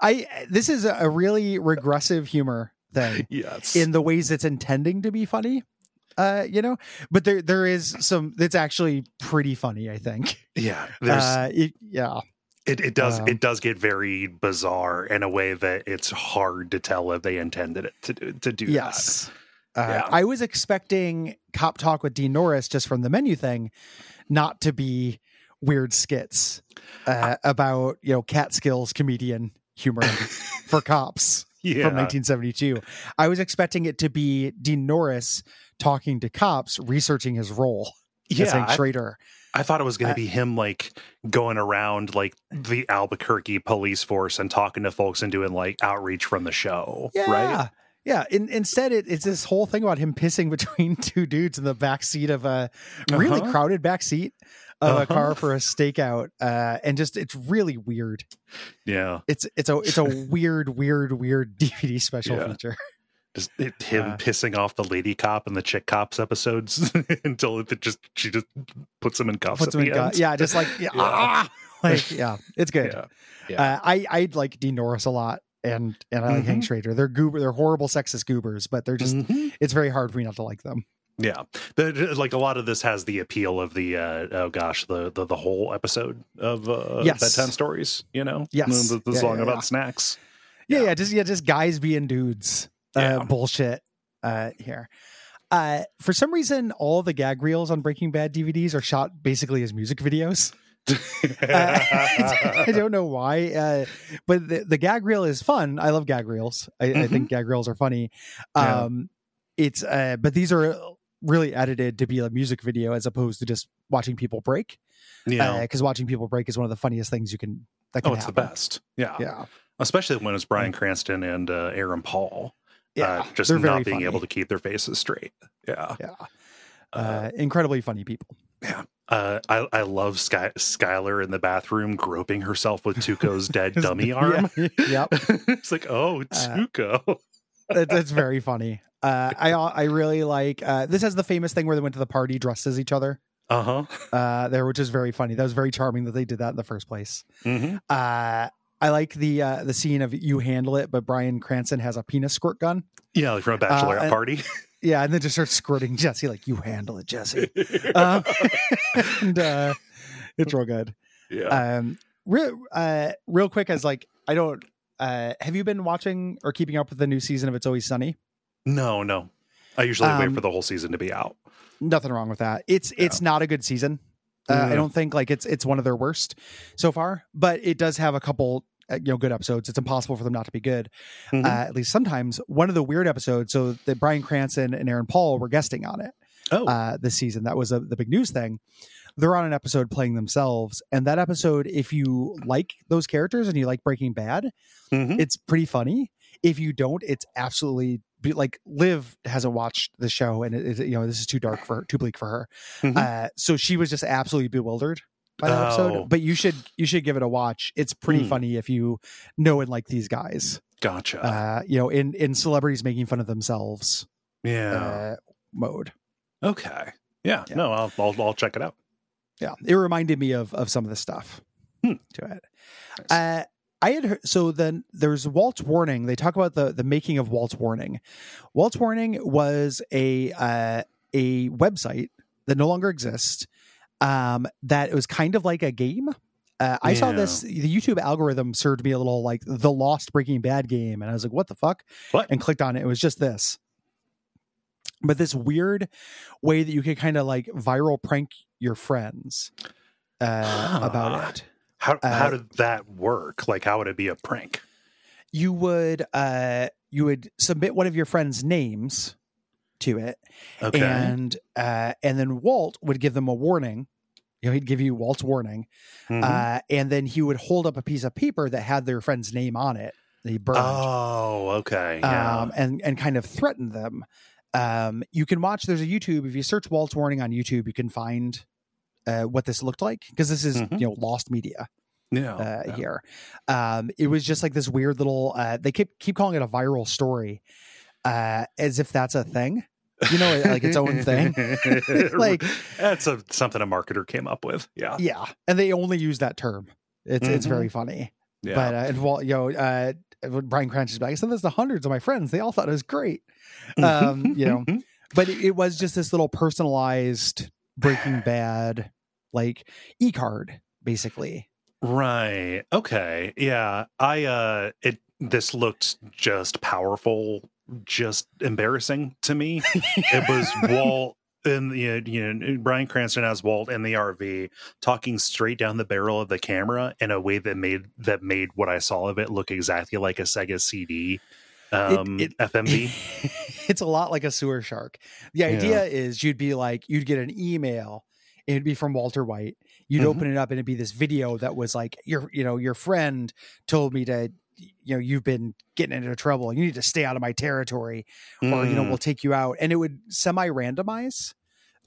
I. This is a really regressive humor thing yes in the ways it's intending to be funny. Uh, you know, but there there is some that's actually pretty funny. I think. yeah there's Uh, it, yeah. it, it does um, it does get very bizarre in a way that it's hard to tell if they intended it to do to do Yes. Uh, Yeah. I was expecting cop talk with Dean Norris just from the menu thing not to be weird skits uh, about you know Catskills comedian humor for cops Yeah. from 1972. I was expecting it to be Dean Norris talking to cops, researching his role as yeah, Hank I, Schrader. I thought it was going to be him like going around like the Albuquerque police force and talking to folks and doing like outreach from the show, Yeah. right? Yeah. In, instead, it, it's this whole thing about him pissing between two dudes in the back seat of a really Uh-huh. crowded back seat of a Uh-huh. car for a stakeout. Uh, and just it's really weird. Yeah, It's it's a it's a weird, weird, weird DVD special Yeah. feature. Just it, him Uh, pissing off the lady cop and the chick cops episodes until it just she just puts him in cuffs Puts at him the in end. gu- yeah, just like yeah, Yeah. ah! like yeah, it's good. yeah, yeah. Uh, I I like Dean Norris a lot, and and I like Hank Mhm. Schrader. They're goober, they're horrible sexist goobers, but they're just Mhm. it's very hard for me not to like them. Yeah, the, like a lot of this has the appeal of the uh, oh gosh the the, the whole episode of uh, Yes. bedtime stories. You know, Yes. the, the Yeah, song yeah, about yeah. snacks. Yeah, Yeah. yeah, just yeah, just guys being dudes. Uh, Yeah. bullshit uh, here. Uh, for some reason, all the gag reels on Breaking Bad DVDs are shot basically as music videos. Uh, I don't know why, uh, but the, the gag reel is fun. I love gag reels. I, I think gag reels are funny. Yeah. Um, It's uh, but these are really edited to be a music video as opposed to just watching people break. yeah. Because watching people break is one of the funniest things you can. That can oh, it's the best. Yeah. Yeah, especially when it's Bryan Cranston and uh, Aaron Paul. Yeah. uh, just not being funny. able to keep their faces straight. Yeah. Yeah, Uh, uh, incredibly funny people. Yeah. Uh, I, I love Sky, Skyler in the bathroom groping herself with Tuco's dead dummy arm. Yeah, yep. it's like, oh, Tuco. It- it's very funny. Uh, I I really like uh, this has the famous thing where they went to the party dressed as each other. Uh huh. Uh, there, which is very funny. That was very charming that they did that in the first place. hmm Uh, I like the uh, the scene of you handle it, but Bryan Cranston has a penis squirt gun. Yeah, like from a bachelorette and- party. Yeah, and then just starts squirting Jesse like you handle it, Jesse. um, and uh, it's real good. yeah. Um, real uh, real quick as like I don't. Uh, have you been watching or keeping up with the new season of It's Always Sunny? no, no. I usually wait um, for the whole season to be out. Nothing wrong with that. It's it's not a good season. Uh, I don't think like it's it's one of their worst so far, but it does have a couple uh, you know good episodes. It's impossible for them not to be good. Mhm. Uh, at least sometimes. One of the weird episodes. So that Bryan Cranston and Aaron Paul were guesting on it oh, uh, this season. That was a, the big news thing. They're on an episode playing themselves, and that episode, if you like those characters and you like Breaking Bad, Mhm. it's pretty funny. If you don't, it's absolutely like Liv hasn't watched the show, and it, it- you know this is too dark for her, too bleak for her. Mhm. Uh, so she was just absolutely bewildered by that Oh. episode. But you should you should give it a watch. It's pretty Hmm. funny if you know and like these guys. gotcha. Uh, you know, in in celebrities making fun of themselves yeah. uh, mode. okay. Yeah. yeah. No, I'll, I'll I'll check it out. Yeah, it reminded me of of some of the stuff Hmm. to it. Nice. Uh, I had heard, so then there's Walt's Warning. They talk about the the making of Walt's Warning. Walt's Warning was a uh, a website that no longer exists. Um, that it was kind of like a game. Uh, I saw this. The YouTube algorithm served me a little like the Lost Breaking Bad game, and I was like, "What the fuck?" What? And clicked on it. It was just this, but this weird way that you could kind of like viral prank your friends uh, about it. How uh, how did that work? Like, how would it be a prank? you would uh you would submit one of your friends names to it Okay. and uh and then walt would give them a warning you know he'd give you walt's warning Mhm. uh and then he would hold up a piece of paper that had their friend's name on it that he burned oh, okay. Yeah. um and and kind of threaten them um you can watch there's a youtube if you search walt's warning on youtube you can find uh, what this looked like because this is Mhm. you know lost media yeah. uh, yeah. here. Um, it was just like this weird little. Uh, they keep keep calling it a viral story, uh, as if that's a thing. You know, like its own thing. like, that's a, something a marketer came up with. Yeah. yeah, and they only use that term. It's it's very funny. Yeah. But uh, and well, you know, uh, Bryan Cranston's back, I said this to hundreds of my friends. They all thought it was great. um, you know, but it, it was just this little personalized Breaking Bad like e card, basically. Right. Okay. Yeah. I uh it this looked just powerful, just embarrassing to me. it was Walt in you know, you know Bryan Cranston as Walt in the RV talking straight down the barrel of the camera in a way that made that made what I saw of it look exactly like a Sega CD um it- FMV. it's a lot like a sewer shark. The idea is you'd be like you'd get an email. It'd be from Walter White. You'd Mhm. open it up and it'd be this video that was like your you know your friend told me to you know you've been getting into trouble. You need to stay out of my territory, or you know Mm, we'll take you out. And it would semi randomize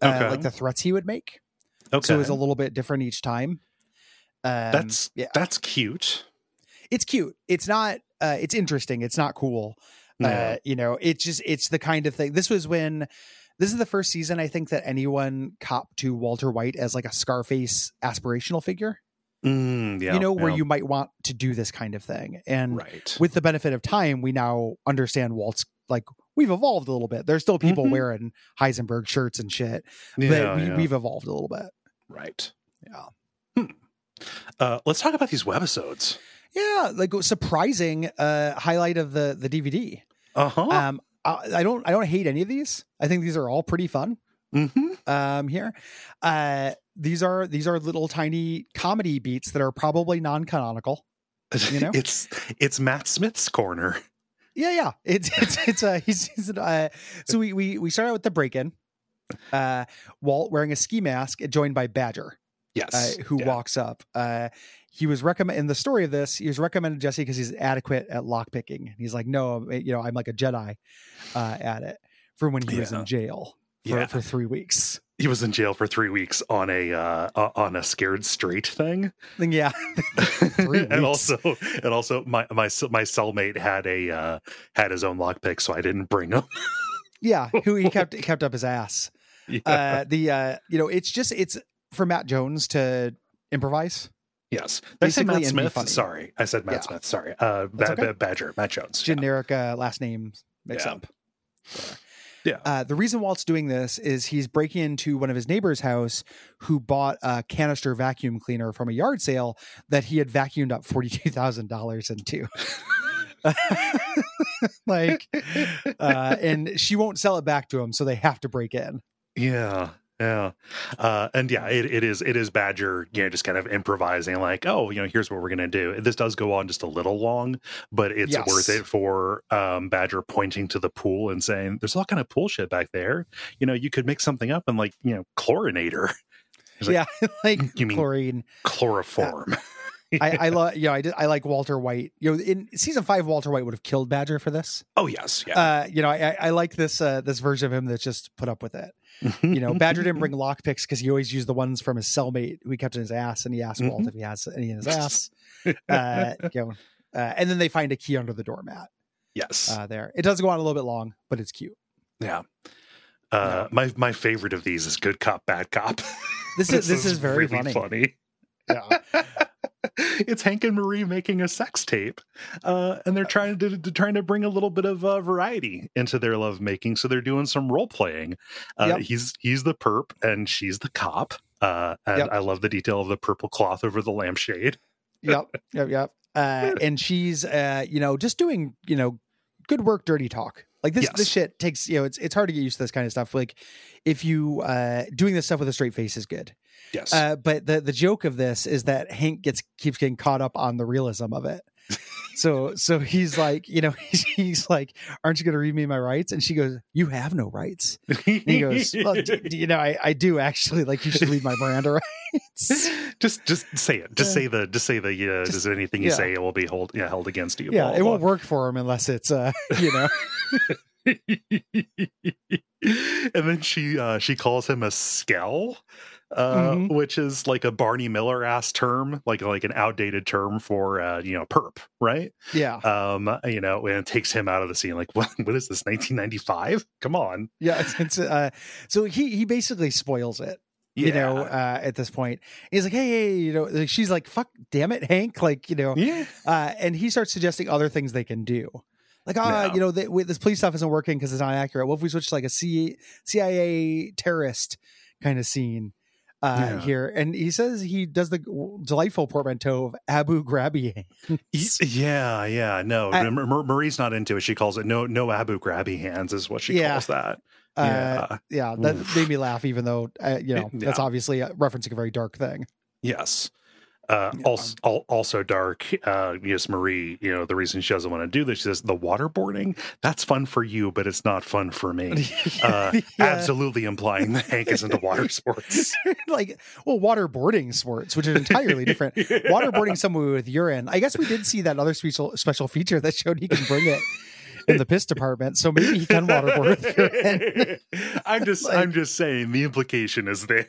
uh, Okay. like the threats he would make. okay. So it was a little bit different each time. Um, that's yeah, that's cute. it's cute. It's not. Uh, it's interesting. It's not cool. Yeah. Uh, you know, it's just it's the kind of thing. This was when this is the first season I think that anyone copped to Walter White as like a Scarface aspirational figure. Mm, yeah, you know, where yeah. you might want to do this kind of thing. And right. with the benefit of time, we now understand Walt's like we've evolved a little bit. There's still people Mhm. wearing Heisenberg shirts and shit, yeah, but we, yeah. we've evolved a little bit. right. Yeah. Hmm. Uh, let's talk about these webisodes. Yeah, like surprising uh highlight of the the DVD. Uh huh. Um, I, don't I don't hate any of these. I think these are all pretty fun. mm-hmm. Um, here, uh, these are these are little tiny comedy beats that are probably non-canonical. You know? it's it's Matt Smith's corner. Yeah, yeah. It's it's it's uh, he's, he's uh, so we we we start out with the break-in. Uh, Walt wearing a ski mask, joined by Badger, Yes. uh, who yeah. walks up. Uh, he was recommend in the story of this. He was recommended Jesse because he's adequate at lockpicking. He's like, no, you know, I'm like a Jedi uh, at it. From when he was in jail for, Yeah. for three weeks. He was in jail for three weeks on a uh, on a scared straight thing, yeah, and also and also my my my cellmate had a uh, had his own lockpick, so I didn't bring him. yeah. Who he kept kept up his ass. Yeah. Uh, the uh, you know, it's just it's for Matt Jones to improvise. yes, Did I say basically Matt Smith. Sorry, I said Matt Yeah. Smith. Sorry, uh, ba- okay. ba- Badger, Matt Jones. Generic uh, last name mix Yeah. up. Yeah. Uh, the reason Walt's doing this is he's breaking into one of his neighbor's house who bought a canister vacuum cleaner from a yard sale that he had vacuumed up $42,000 into. like, uh, and she won't sell it back to him, so they have to break in. Yeah. Yeah. Uh, and yeah, it, it is it is Badger, you know, just kind of improvising like, oh, you know, here's what we're gonna do. This does go on just a little long, but it's Yes. worth it for um Badger pointing to the pool and saying, There's all kind of pool shit back there. You know, you could mix something up and like, you know, chlorinator. Like, yeah, like "You mean- chlorine. Chloroform. I, I love, you know, I did, I like Walter White. You know, in season five, Walter White would have killed Badger for this. oh yes, yeah. Uh, you know, I, I I like this uh, this version of him that's just put up with it. you know, Badger didn't bring lockpicks because he always used the ones from his cellmate who he kept in his ass, and he asked Walt if he has any in his ass. Uh, you know, uh, and then they find a key under the doormat. yes. Uh, there, it does go on a little bit long, but it's cute. yeah. Uh, my my favorite of these is good cop, bad cop. This is this is very funny. funny. Yeah. it's Hank and Marie making a sex tape, uh, and they're trying to, to trying to bring a little bit of uh, variety into their love making. So they're doing some role playing. Uh, Yep. He's he's the perp and she's the cop. Uh, and Yep. I love the detail of the purple cloth over the lampshade. yep, yep, yep. Uh, and she's, uh, you know, just doing, you know, good work, dirty talk. Like this, Yes. this shit takes, you know, it's it's hard to get used to this kind of stuff. Like, if you uh doing this stuff with a straight face is good. Yes. Uh, but the the joke of this is that Hank gets keeps getting caught up on the realism of it. So so he's like, you know, he's, he's like, "Aren't you going to read me my rights?" And she goes, "You have no rights." And he goes, "Well, d- d- you know, I, I do actually. Like, you should read my Miranda rights." just just say it. Just say the just say the uh, just- just anything you yeah. say will be hold yeah held against you. yeah, blah, it won't work for him unless it's, uh, you know, and then she uh she calls him a skell uh Mhm. which is like a barney miller ass term like like an outdated term for uh you know perp right yeah, um you know and it takes him out of the scene like what what is this 1995 come on yeah. It's, it's, uh, so he he basically spoils it. you know, uh, at this point. He's like, hey, hey, you know, like, she's like, fuck, damn it, Hank. Like, you know, yeah uh, and he starts suggesting other things they can do. Like, ah, Yeah. you know, this police stuff isn't working because it's not accurate. What if we switch to like a C- CIA terrorist kind of scene? Uh, Yeah. here, and he says he does the delightful portmanteau of Abu Grabi. Yeah, yeah. No, I- Mar- Marie's not into it. She calls it no, no Abu Grabby hands is what she Yeah. calls that. Uh, Yeah. yeah, that Oof. made me laugh, even though uh, you know Yeah. that's obviously uh, referencing a very dark thing. Yes. Uh, Yeah. also, also dark. Uh, yes, Marie. You know the reason she doesn't want to do this. She says the waterboarding. That's fun for you, but it's not fun for me. Uh, Yeah. Absolutely implying that Hank is into water sports. like well, waterboarding sports, which is entirely different. Waterboarding someone with urine. I guess we did see that other special special feature that showed he can bring it in the piss department. So maybe he can waterboard with urine. I'm just, Like- I'm just saying the implication is there.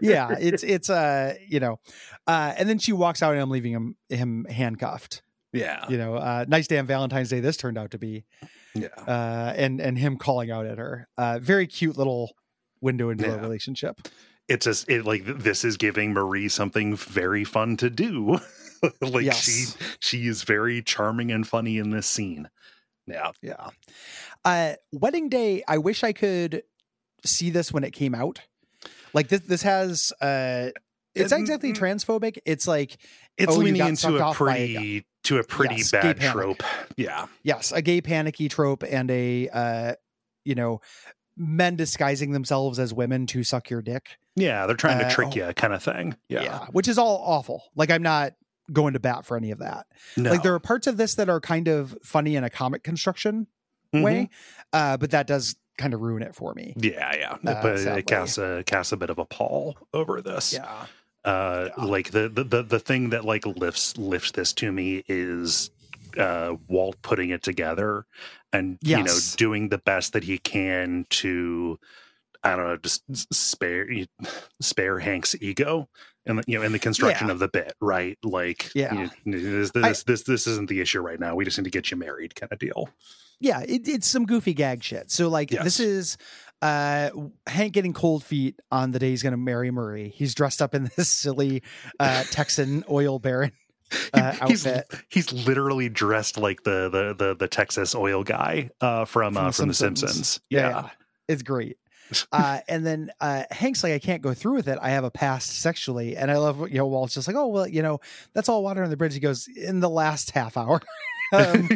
yeah, it's it's uh you know, uh, and then she walks out and I'm leaving him him handcuffed. yeah, You know, uh, nice day on Valentine's Day. This turned out to be, yeah. uh, and and him calling out at her. Uh, very cute little window into a relationship. it's just it like this is giving Marie something very fun to do. like Yes. she she is very charming and funny in this scene. Yeah. Yeah. Uh wedding day, I wish I could see this when it came out. Like this this has uh it's not Mm, exactly mm. transphobic. It's like It's Oh, leaning into a by a pretty to a pretty Yes, bad trope. Yeah. yes, a gay panicky trope and a uh you know men disguising themselves as women to suck your dick. Yeah, they're trying to Uh, trick oh. you kind of thing. Yeah. Which is all awful. Like I'm not going to bat for any of that. No. Like there are parts of this that are kind of funny in a comic construction Mhm. way. Uh but that does kind of ruin it for me. Yeah, yeah. Uh, but sadly. it casts a casts a bit of a pall over this. Yeah. Uh Yeah. like the, the the the thing that like lifts lifts this to me is uh walt putting it together and you know doing the best that he can to i don't know just spare spare hank's ego and you know in the construction Yeah. of the bit right like Yeah. you know, this, I- this this this isn't the issue right now we just need to get you married kind of deal yeah it, it's some goofy gag shit so like this is uh hank getting cold feet on the day he's gonna marry marie. He's dressed up in this silly uh texan oil baron uh, he's outfit. he's literally dressed like the the the, the texas oil guy uh from, uh from the simpsons, yeah. it's great. Uh and then uh hank's like i can't go through with it. I have a past sexually. And i love you know walt's just like oh well you know that's all water on the bridge. He goes in the last half hour. Um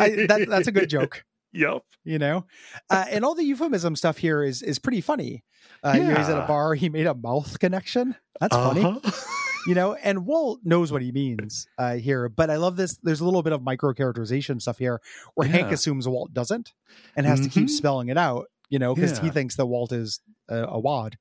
I, that, that's a good joke Yep. you know uh, and all the euphemism stuff here is is pretty funny uh you know, he's at a bar he made a mouth connection that's funny Uh-huh. you know and walt knows what he means uh here but i love this there's a little bit of micro characterization stuff here where hank assumes walt doesn't and has to keep Mhm. spelling it out you know because he thinks that walt is a, a wad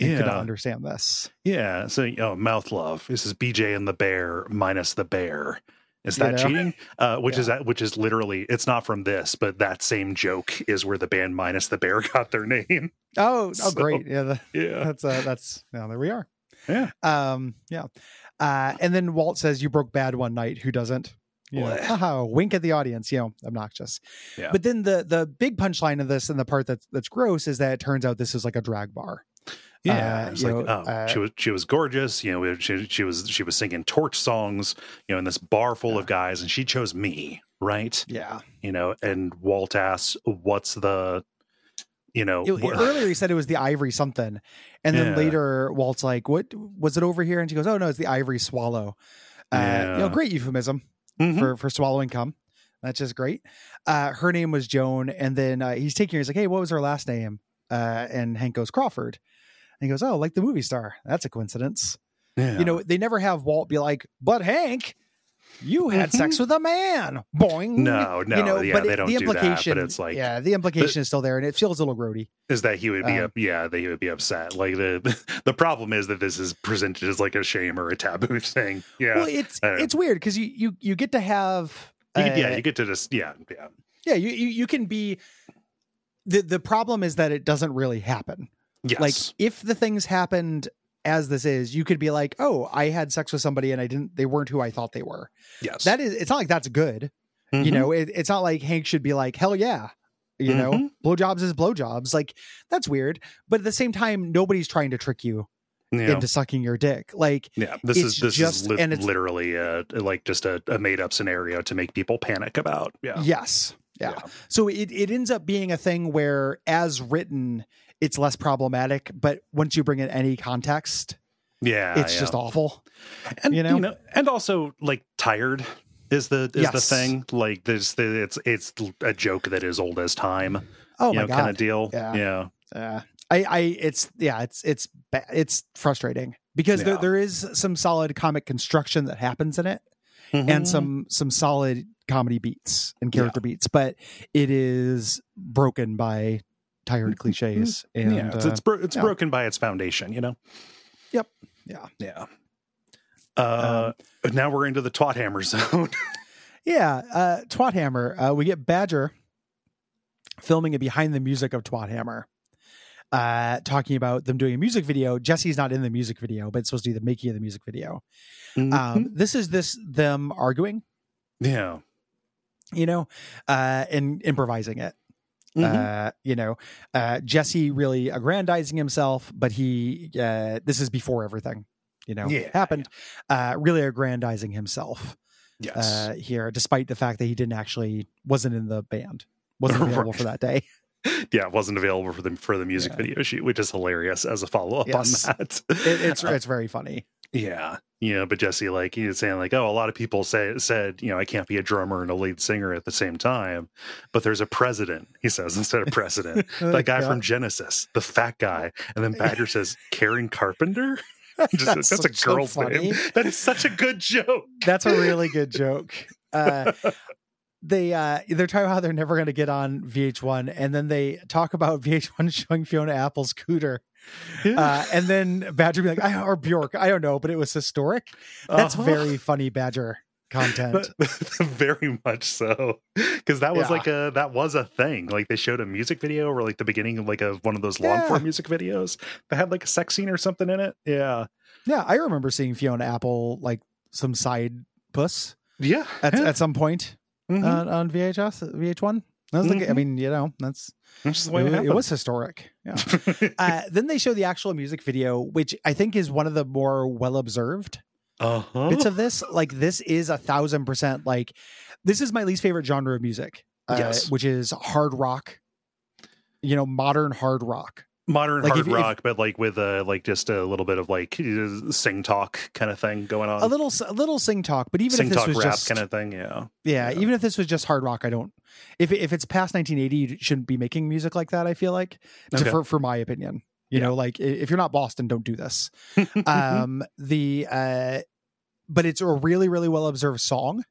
and could not Yeah. understand this Yeah. So, oh, mouth love. This is BJ and the bear minus the bear. Is that know? cheating? Uh, which is that? Which is literally. It's not from this, but that same joke is where the band minus the bear got their name. oh oh So- great yeah the, Yeah. that's uh that's now there we are Yeah. um yeah uh and then walt says you broke bad one night who doesn't you know, haha, wink at the audience you know obnoxious Yeah. but then the the big punchline of this and the part that's that's gross is that it turns out this is like a drag bar Yeah, Uh, it's like know, oh, uh, she was she was gorgeous. You know, she she was she was singing torch songs. You know, in this bar full of guys, and she chose me, right? yeah You know, and Walt asks, "What's the, you know, It- wh- earlier he said it was the ivory something and then Yeah. later walt's like what was it over here and she goes oh no it's the ivory swallow uh you know Yeah. great euphemism Mhm. for for swallowing cum that's just great uh her name was joan and then uh, he's taking her he's like hey what was her last name uh and hank goes crawford he goes oh like the movie star. That's a coincidence. Yeah. you know they never have walt be like but hank you had Mhm. sex with a man. Boing. No, no, you know, yeah, but they it- don't the do that, but implication it's like- yeah the implication is still there and it feels a little grody. Is that he would be Um, up yeah that he would be upset. Like the the problem is that this is presented as like a shame or a taboo thing. Yeah. Well it's it's weird because you you you get to have You get- yeah uh, you get to just yeah yeah. Yeah you, you you can be the the problem is that it doesn't really happen yes. like if the things happened as this is you could be like oh i had sex with somebody and i didn't they weren't who i thought they were. Yes. That is it's not like that's good. You Mhm. know it, it's not like hank should be like hell yeah you know? Mhm. blowjobs is blowjobs. Like that's weird. But at the same time nobody's trying to trick you yeah. into sucking your dick. Like yeah this is this just- is li- and it's- literally uh like just a, a made up scenario to make people panic about. Yeah. Yes. Yeah. So it, it ends up being a thing where, as written, it's less problematic, but once you bring in any context, Yeah. it's yeah. just awful. and you know? and also like tired is the is the thing. Like there's the, it's it's a joke that is old as time. Oh you my know, god. kind of deal. Yeah. Yeah. Uh, I, I, it's yeah, it's it's it's frustrating because there, there is some solid comic construction that happens in it, Mhm. and some some solid comedy beats and character beats, but it is broken by tired cliches and yeah, it's uh, it's, bro- it's yeah. broken by its foundation. You know. Yep. Yeah. Yeah. Uh, now we're into the twat hammer zone. Yeah, uh, Twat Hammer. Uh, we get Badger filming it behind the music of Twat Hammer, uh, talking about them doing a music video. Jesse's not in the music video, but it's supposed to be the making of the music video. Mm-hmm. Um, this is this them arguing, yeah. you know, uh, and improvising it. Mhm. Uh, you know, uh, Jesse really aggrandizing himself, but he uh, this is before everything, you know, Yeah, happened. Uh, really aggrandizing himself yes. uh, here, despite the fact that he didn't actually wasn't in the band, wasn't available for that day. yeah, it wasn't available for the for the music Yeah. video shoot, which is hilarious as a follow up Yes. on that. It, it's Uh, it's very funny. Yeah, yeah, but Jesse, like, he's saying, like, oh, a lot of people say said, you know, I can't be a drummer and a lead singer at the same time, but there's a president. He says instead of president, that guy from Genesis, the fat guy, and then Badger says Karen Carpenter. Just, That's that's, a girl's funny. name. That is such a good joke. That's a really good joke. Uh, they uh, they're talking about how they're never going to get on VH1, and then they talk about VH1 showing Fiona Apple's cooter, uh, and then Badger be like, I, or Bjork, I don't know, but it was historic. That's Uh-huh. very funny Badger content. Very much so because that was Yeah. like a that was a thing like they showed a music video or like the beginning of like a one of those long form Yeah. music videos that had like a sex scene or something in it yeah yeah, I remember seeing Fiona Apple like some side puss yeah at, yeah. at some point Mhm. on, on VHS VH1. That was the, I mean, you know, that's That's the way it, it, it was historic. Yeah. uh, then they show the actual music video, which I think is one of the more well observed uh-huh. bits of this. Like this is a thousand percent like this is my least favorite genre of music, uh, Yes. which is hard rock. You know, modern hard rock. modern like, hard if- if- rock but like with a like just a little bit of like uh, sing talk kind of thing going on A little, a little sing talk, but even sing if this talk was rap just kind of thing yeah yeah, yeah. even if this was just hard rock, I don't. If if it's past 1980, you shouldn't be making music like that. I feel like, to- Okay. for for my opinion. You Yeah. know, like if you're not Boston, don't do this. um the uh but it's a really really well observed song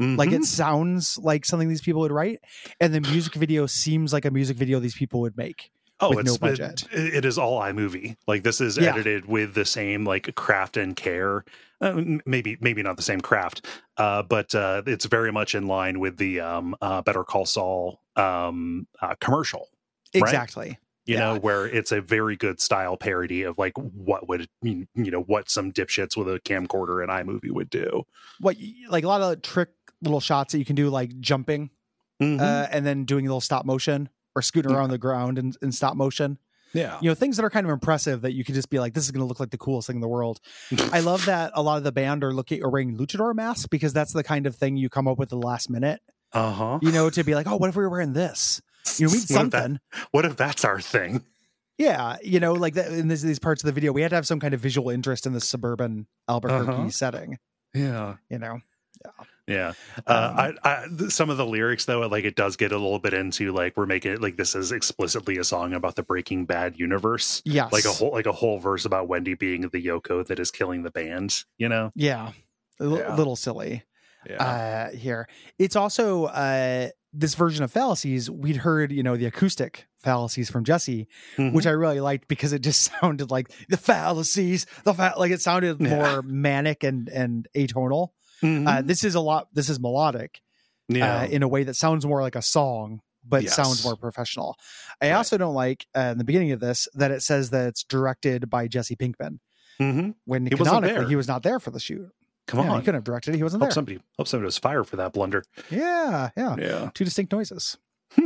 like Mhm. it sounds like something these people would write and the music video seems like a music video these people would make Oh, it's no budget. It, it is all iMovie. Like this is Yeah. edited with the same like craft and care. Uh, maybe maybe not the same craft, uh, but uh, it's very much in line with the um, uh, Better Call Saul um, uh, commercial. Right? exactly You Yeah. know, where it's a very good style parody of like what would you know what some dipshits with a camcorder and iMovie would do. what like a lot of trick little shots that you can do like jumping Mhm. uh and then doing a little stop motion or scooting around the ground in, in stop motion yeah, you know things that are kind of impressive that you can just be like this is going to look like the coolest thing in the world i love that a lot of the band are looking are wearing luchador masks because that's the kind of thing you come up with at the last minute uh huh. you know to be like oh what if we were wearing this you know we need What if that- something what if that's our thing? Yeah, you know, like that in this, these parts of the video, we had to have some kind of visual interest in the suburban Albuquerque Uh-huh. setting. Yeah. You know, Yeah. Uh, Um, I, I, some of the lyrics though, like it does get a little bit into like we're making it like this is explicitly a song about the Breaking Bad universe, yes, like a whole like a whole verse about Wendy being the Yoko that is killing the band. You know? yeah, a Yeah. little silly Yeah. uh, here. It's also uh, this version of fallacies. We'd heard, you know, the acoustic fallacies from Jesse, Mhm. which I really liked because it just sounded like the fallacies, the fa-, like it sounded Yeah. more manic and and atonal. Mhm. Uh, this is a lot. This is melodic. yeah. uh, in a way that sounds more like a song, but Yes. sounds more professional. I Right. also don't like uh, in the beginning of this that it says that it's directed by Jesse Pinkman Mhm. when He canonically he was not there for the shoot. Come Yeah, on. he couldn't have directed it. He wasn't Hope there. somebody hope somebody was fired for that blunder. Yeah, yeah, Yeah. Two distinct noises.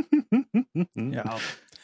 yeah.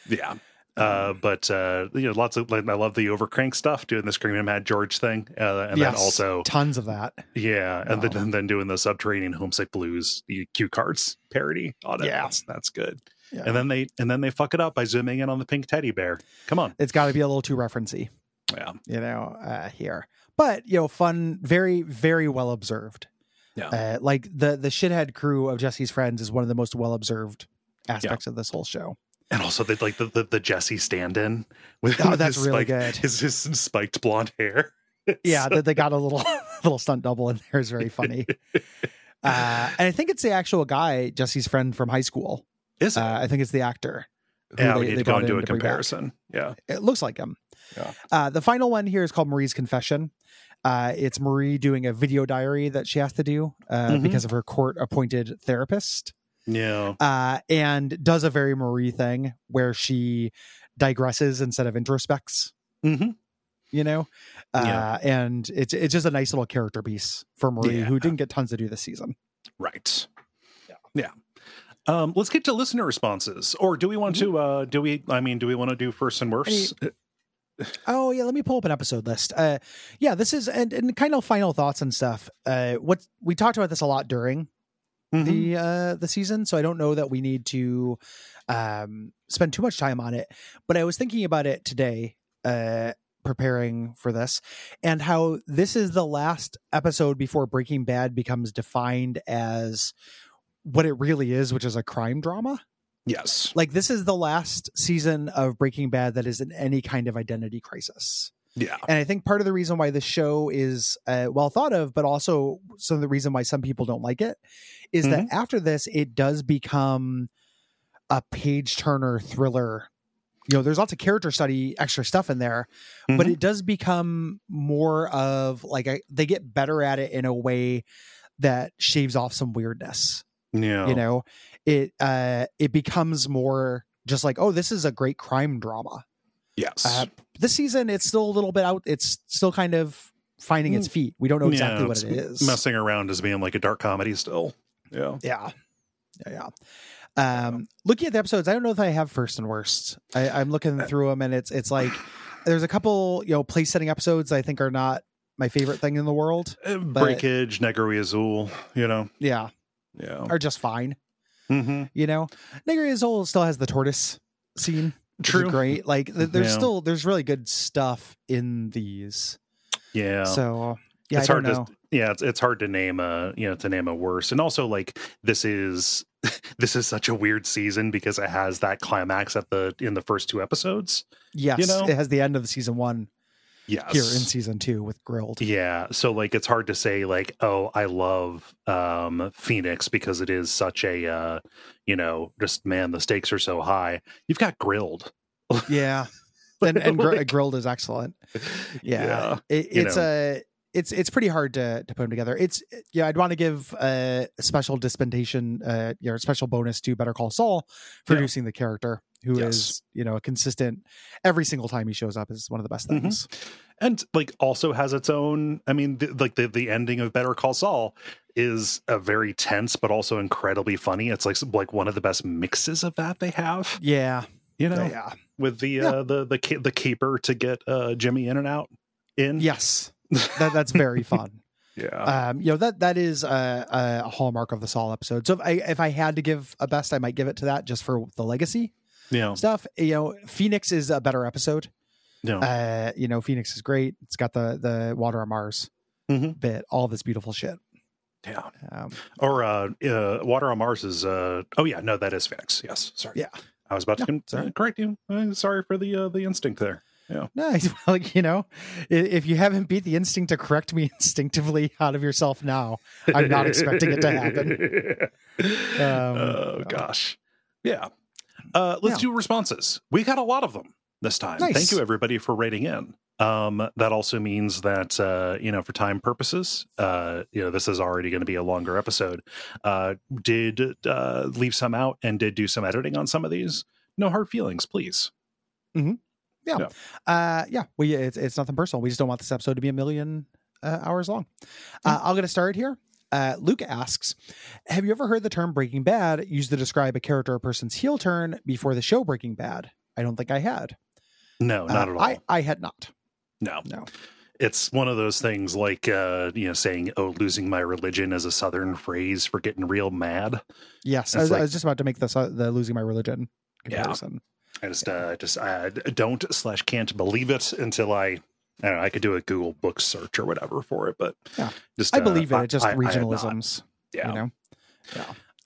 Yeah. Uh, but uh, you know, lots of like I love the overcrank stuff, doing the screaming mad George thing, uh, and Yes, then also tons of that. yeah, and Wow. then and then doing the subterranean homesick blues the cue cards parody on it. Yeah. That's that's good. Yeah. And then they and then they fuck it up by zooming in on the pink teddy bear. Come on, It's got to be a little too referency, yeah, you know, uh, here. But you know, fun, very, very well observed. Yeah. Uh, like the the shithead crew of Jesse's friends is one of the most well observed aspects of this whole show. And also they like the the, the Jesse stand-in with Oh, that's his really spiked- good. His his spiked blonde hair. Yeah, So- that they got a little little stunt double in there is very funny. Uh, and I think it's the actual guy, Jesse's friend from high school. is it? Uh, I think it's the actor. yeah, they- we need to go and do a comparison. Yeah, It looks like him. Yeah. Uh, the final one here is called Marie's Confession. Uh, it's Marie doing a video diary that she has to do uh, Mhm. because of her court appointed therapist, yeah, uh, and does a very Marie thing where she digresses instead of introspects. hmm You know, uh, Yeah. and it's it's just a nice little character piece for Marie, Yeah. who didn't get tons to do this season. right. Yeah. yeah. Um, let's get to listener responses, or do we want Mm-hmm. to? Uh, do we? I mean, do we want to do first and worst? Oh yeah, let me pull up an episode list. Uh, yeah, this is and, and kind of final thoughts and stuff. Uh, what we talked about this a lot during Mhm. the uh the season, so I don't know that we need to um spend too much time on it. But I was thinking about it today, uh, preparing for this, and how this is the last episode before Breaking Bad becomes defined as what it really is, which is a crime drama yes. like this is the last season of breaking bad that is in any kind of identity crisis Yeah. and i think part of the reason why the show is uh, well thought of but also some of the reason why some people don't like it is that after this it does become a page turner thriller you know there's lots of character study extra stuff in there but Mhm. it does become more of like a, they get better at it in a way that shaves off some weirdness yeah. you know it uh it becomes more just like oh this is a great crime drama Yes. uh this season it's still a little bit out. It's still kind of finding its feet. We don't know exactly Yeah, what it's Messing around as being like a dark comedy still. Yeah. yeah. Yeah yeah. Um looking at the episodes i don't know if i have first and worst. I, i'm looking Uh, through them and it's it's like there's a couple you know place setting episodes i think are not my favorite thing in the world Uh, Breakage, Negro Azul, you know. yeah. Yeah. are just fine. Mm-hmm. you know? Negri Azul still has the tortoise scene. is True. great like th- there's Yeah. still there's really good stuff in these Yeah. so yeah it's I hard to yeah, it's it's hard to name a you know to name a worse. And also like this is this is such a weird season because it has that climax at the in the first two episodes. yes you know? it has the end of the season one Yes. here in season two with grilled Yeah, so like it's hard to say like, oh, I love um Phoenix because it is such a uh you know, just man, the stakes are so high. You've got grilled. yeah and and gr- Like, grilled is excellent yeah, yeah. It, you it's a it's it's pretty hard to to put them together it's yeah i'd want to give a special dispensation uh you know special bonus to better call saul for Yeah. producing the character who is Yes. you know a consistent every single time he shows up is one of the best Mhm. things. And like also has its own i mean the, like the the ending of better call saul is a very tense but also incredibly funny. It's like like one of the best mixes of that they have. Yeah. You know? Yeah. With the Yeah. uh the the the caper to get uh jimmy in and out in. Yes. That that's very fun. Yeah. Um you know that that is a, a hallmark of the saul episode. So if i if i had to give a best i might give it to that just for the legacy yeah stuff you know phoenix is a better episode yeah uh you know phoenix is great it's got the the water on mars Mhm. bit all this beautiful shit yeah um or uh, uh water on mars is uh oh yeah no that is phoenix yes sorry Yeah. i was about to Yeah, con- sorry. correct you sorry for the uh, the instinct there Yeah. nice well you know if you haven't beat the instinct to correct me instinctively out of yourself now I'm not expecting it to happen. Um, oh gosh, yeah. Uh, let's do responses. We got a lot of them this time. Nice. Thank you everybody for writing in. Um, that also means that uh, you know, for time purposes, uh, you know, this is already going to be a longer episode. Uh, did uh, leave some out and did do some editing on some of these. No hard feelings, please. uh yeah we it's, it's nothing personal we just don't want this episode to be a million uh, hours long uh, i'll get it started here uh, Luke asks, "Have you ever heard the term Breaking Bad used to describe a character or person's heel turn before the show Breaking Bad? I don't think I had. No, not Uh, at all. I, I had not. no. No. It's one of those things like uh, you know, saying, Oh, losing my religion as a southern phrase for getting real mad. Yes, I was, like- I was just about to make the the losing my religion Yeah. comparison. I just uh just I don't slash can't believe it until I I don't know, I could do a Google book search or whatever for it, but Yeah. just I uh, believe it. It's just I- I regionalisms. Yeah. You know.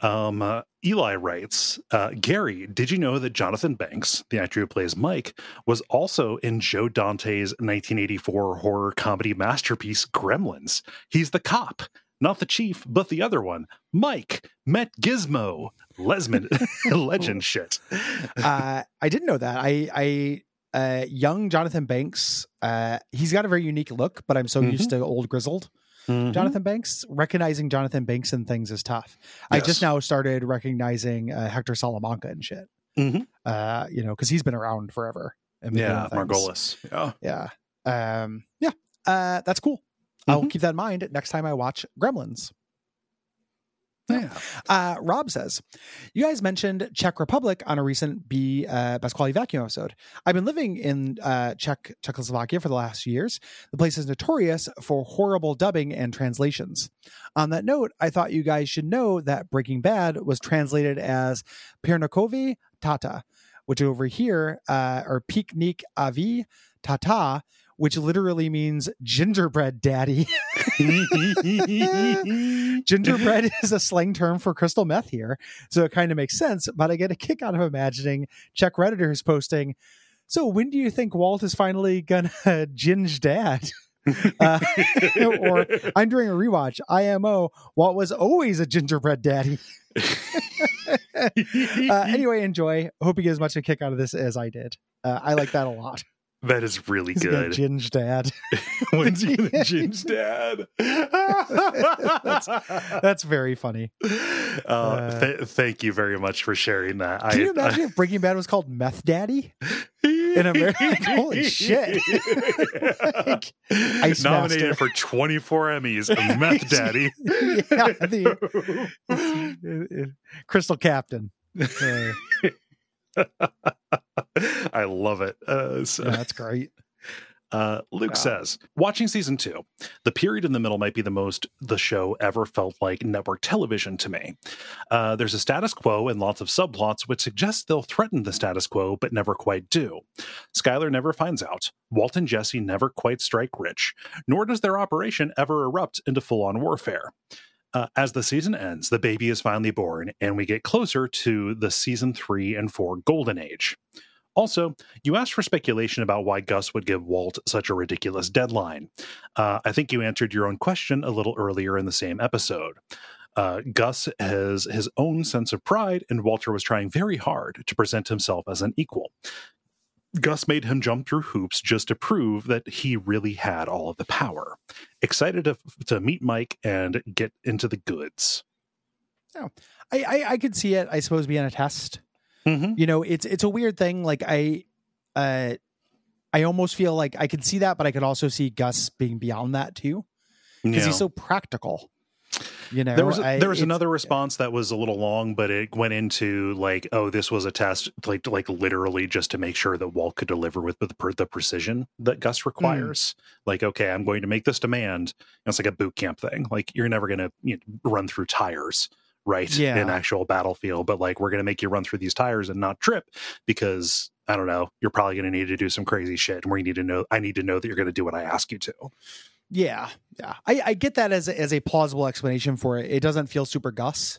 Um, uh, Eli writes, uh, Gary, did you know that Jonathan Banks, the actor who plays Mike, was also in Joe Dante's 1984 horror comedy masterpiece Gremlins? He's the cop, not the chief, but the other one. Mike met Gizmo. Lesman, legend shit. uh, I didn't know that. I, I, uh, young Jonathan Banks. Uh, he's got a very unique look, but I'm so Mm-hmm. used to old grizzled Jonathan Banks. Recognizing Jonathan Banks and things is tough. I just now started recognizing uh, Hector Salamanca and shit. Mhm. Uh, you know, because he's been around forever. and Yeah. Margolis. Yeah. Yeah. Um, yeah. Uh, that's cool. I'll Mhm. keep that in mind next time I watch Gremlins. Yeah. Uh, Rob says, You guys mentioned Czech Republic on a recent B uh, Best Quality Vacuum episode. I've been living in uh, Czech Czechoslovakia for the last years. The place is notorious for horrible dubbing and translations. On that note, I thought you guys should know that Breaking Bad was translated as Perníkový táta, which over here uh, are Piknik Avi Tata, which literally means gingerbread daddy. Gingerbread is a slang term for crystal meth here, so it kind of makes sense. But I get a kick out of imagining Czech redditors posting. So when do you think Walt is finally gonna ginge dad? Uh, or I'm doing a rewatch. IMO. Walt was always a gingerbread daddy. uh, anyway, enjoy. Hope you get as much a kick out of this as I did. Uh, I like that a lot. That is really He's good. ginge dad. When's he the Gin's dad? That's very funny. Uh, th- thank you very much for sharing that. Can you imagine if Breaking Bad was called Meth Daddy? in America? Like, holy shit. Like, Ice Nominated Master. for 24 Emmys, Meth Daddy. yeah, the Crystal Captain. Uh, I love it. Uh, so, yeah, that's great. Uh, Luke Wow. says, watching season two, the period in the middle might be the most the show ever felt like network television to me. Uh, there's a status quo and lots of subplots which suggest they'll threaten the status quo but never quite do. Skyler never finds out. Walt and Jesse never quite strike rich, nor does their operation ever erupt into full on warfare. Uh, as the season ends, the baby is finally born, and we get closer to the season three and four golden age. Also, you asked for speculation about why Gus would give Walt such a ridiculous deadline. Uh, I think you answered your own question a little earlier in the same episode. Uh, Gus has his own sense of pride, and Walter was trying very hard to present himself as an equal. Gus made him jump through hoops just to prove that he really had all of the power. Excited to, to meet Mike and get into the goods. I, I I could see it. I suppose being a test. Mm-hmm. You know, it's it's a weird thing. Like I, uh, I almost feel like I could see that, but I could also see Gus being beyond that too because he's so practical. You know, there was a, I- there was it's- another response that was a little long, but it went into like, oh, this was a test, like like literally just to make sure that Walt could deliver with the, per- the precision that Gus Hmm. requires. Like, okay, I'm going to make this demand. It's like a boot camp thing. Like, you're never going to you know, run through tires, right? Yeah. In actual battlefield, but like, we're going to make you run through these tires and not trip because I don't know, you're probably going to need to do some crazy shit, and we need to know. I need to know that you're going to do what I ask you to. Yeah, yeah. I, I get that as a, as a plausible explanation for it. It doesn't feel super Gus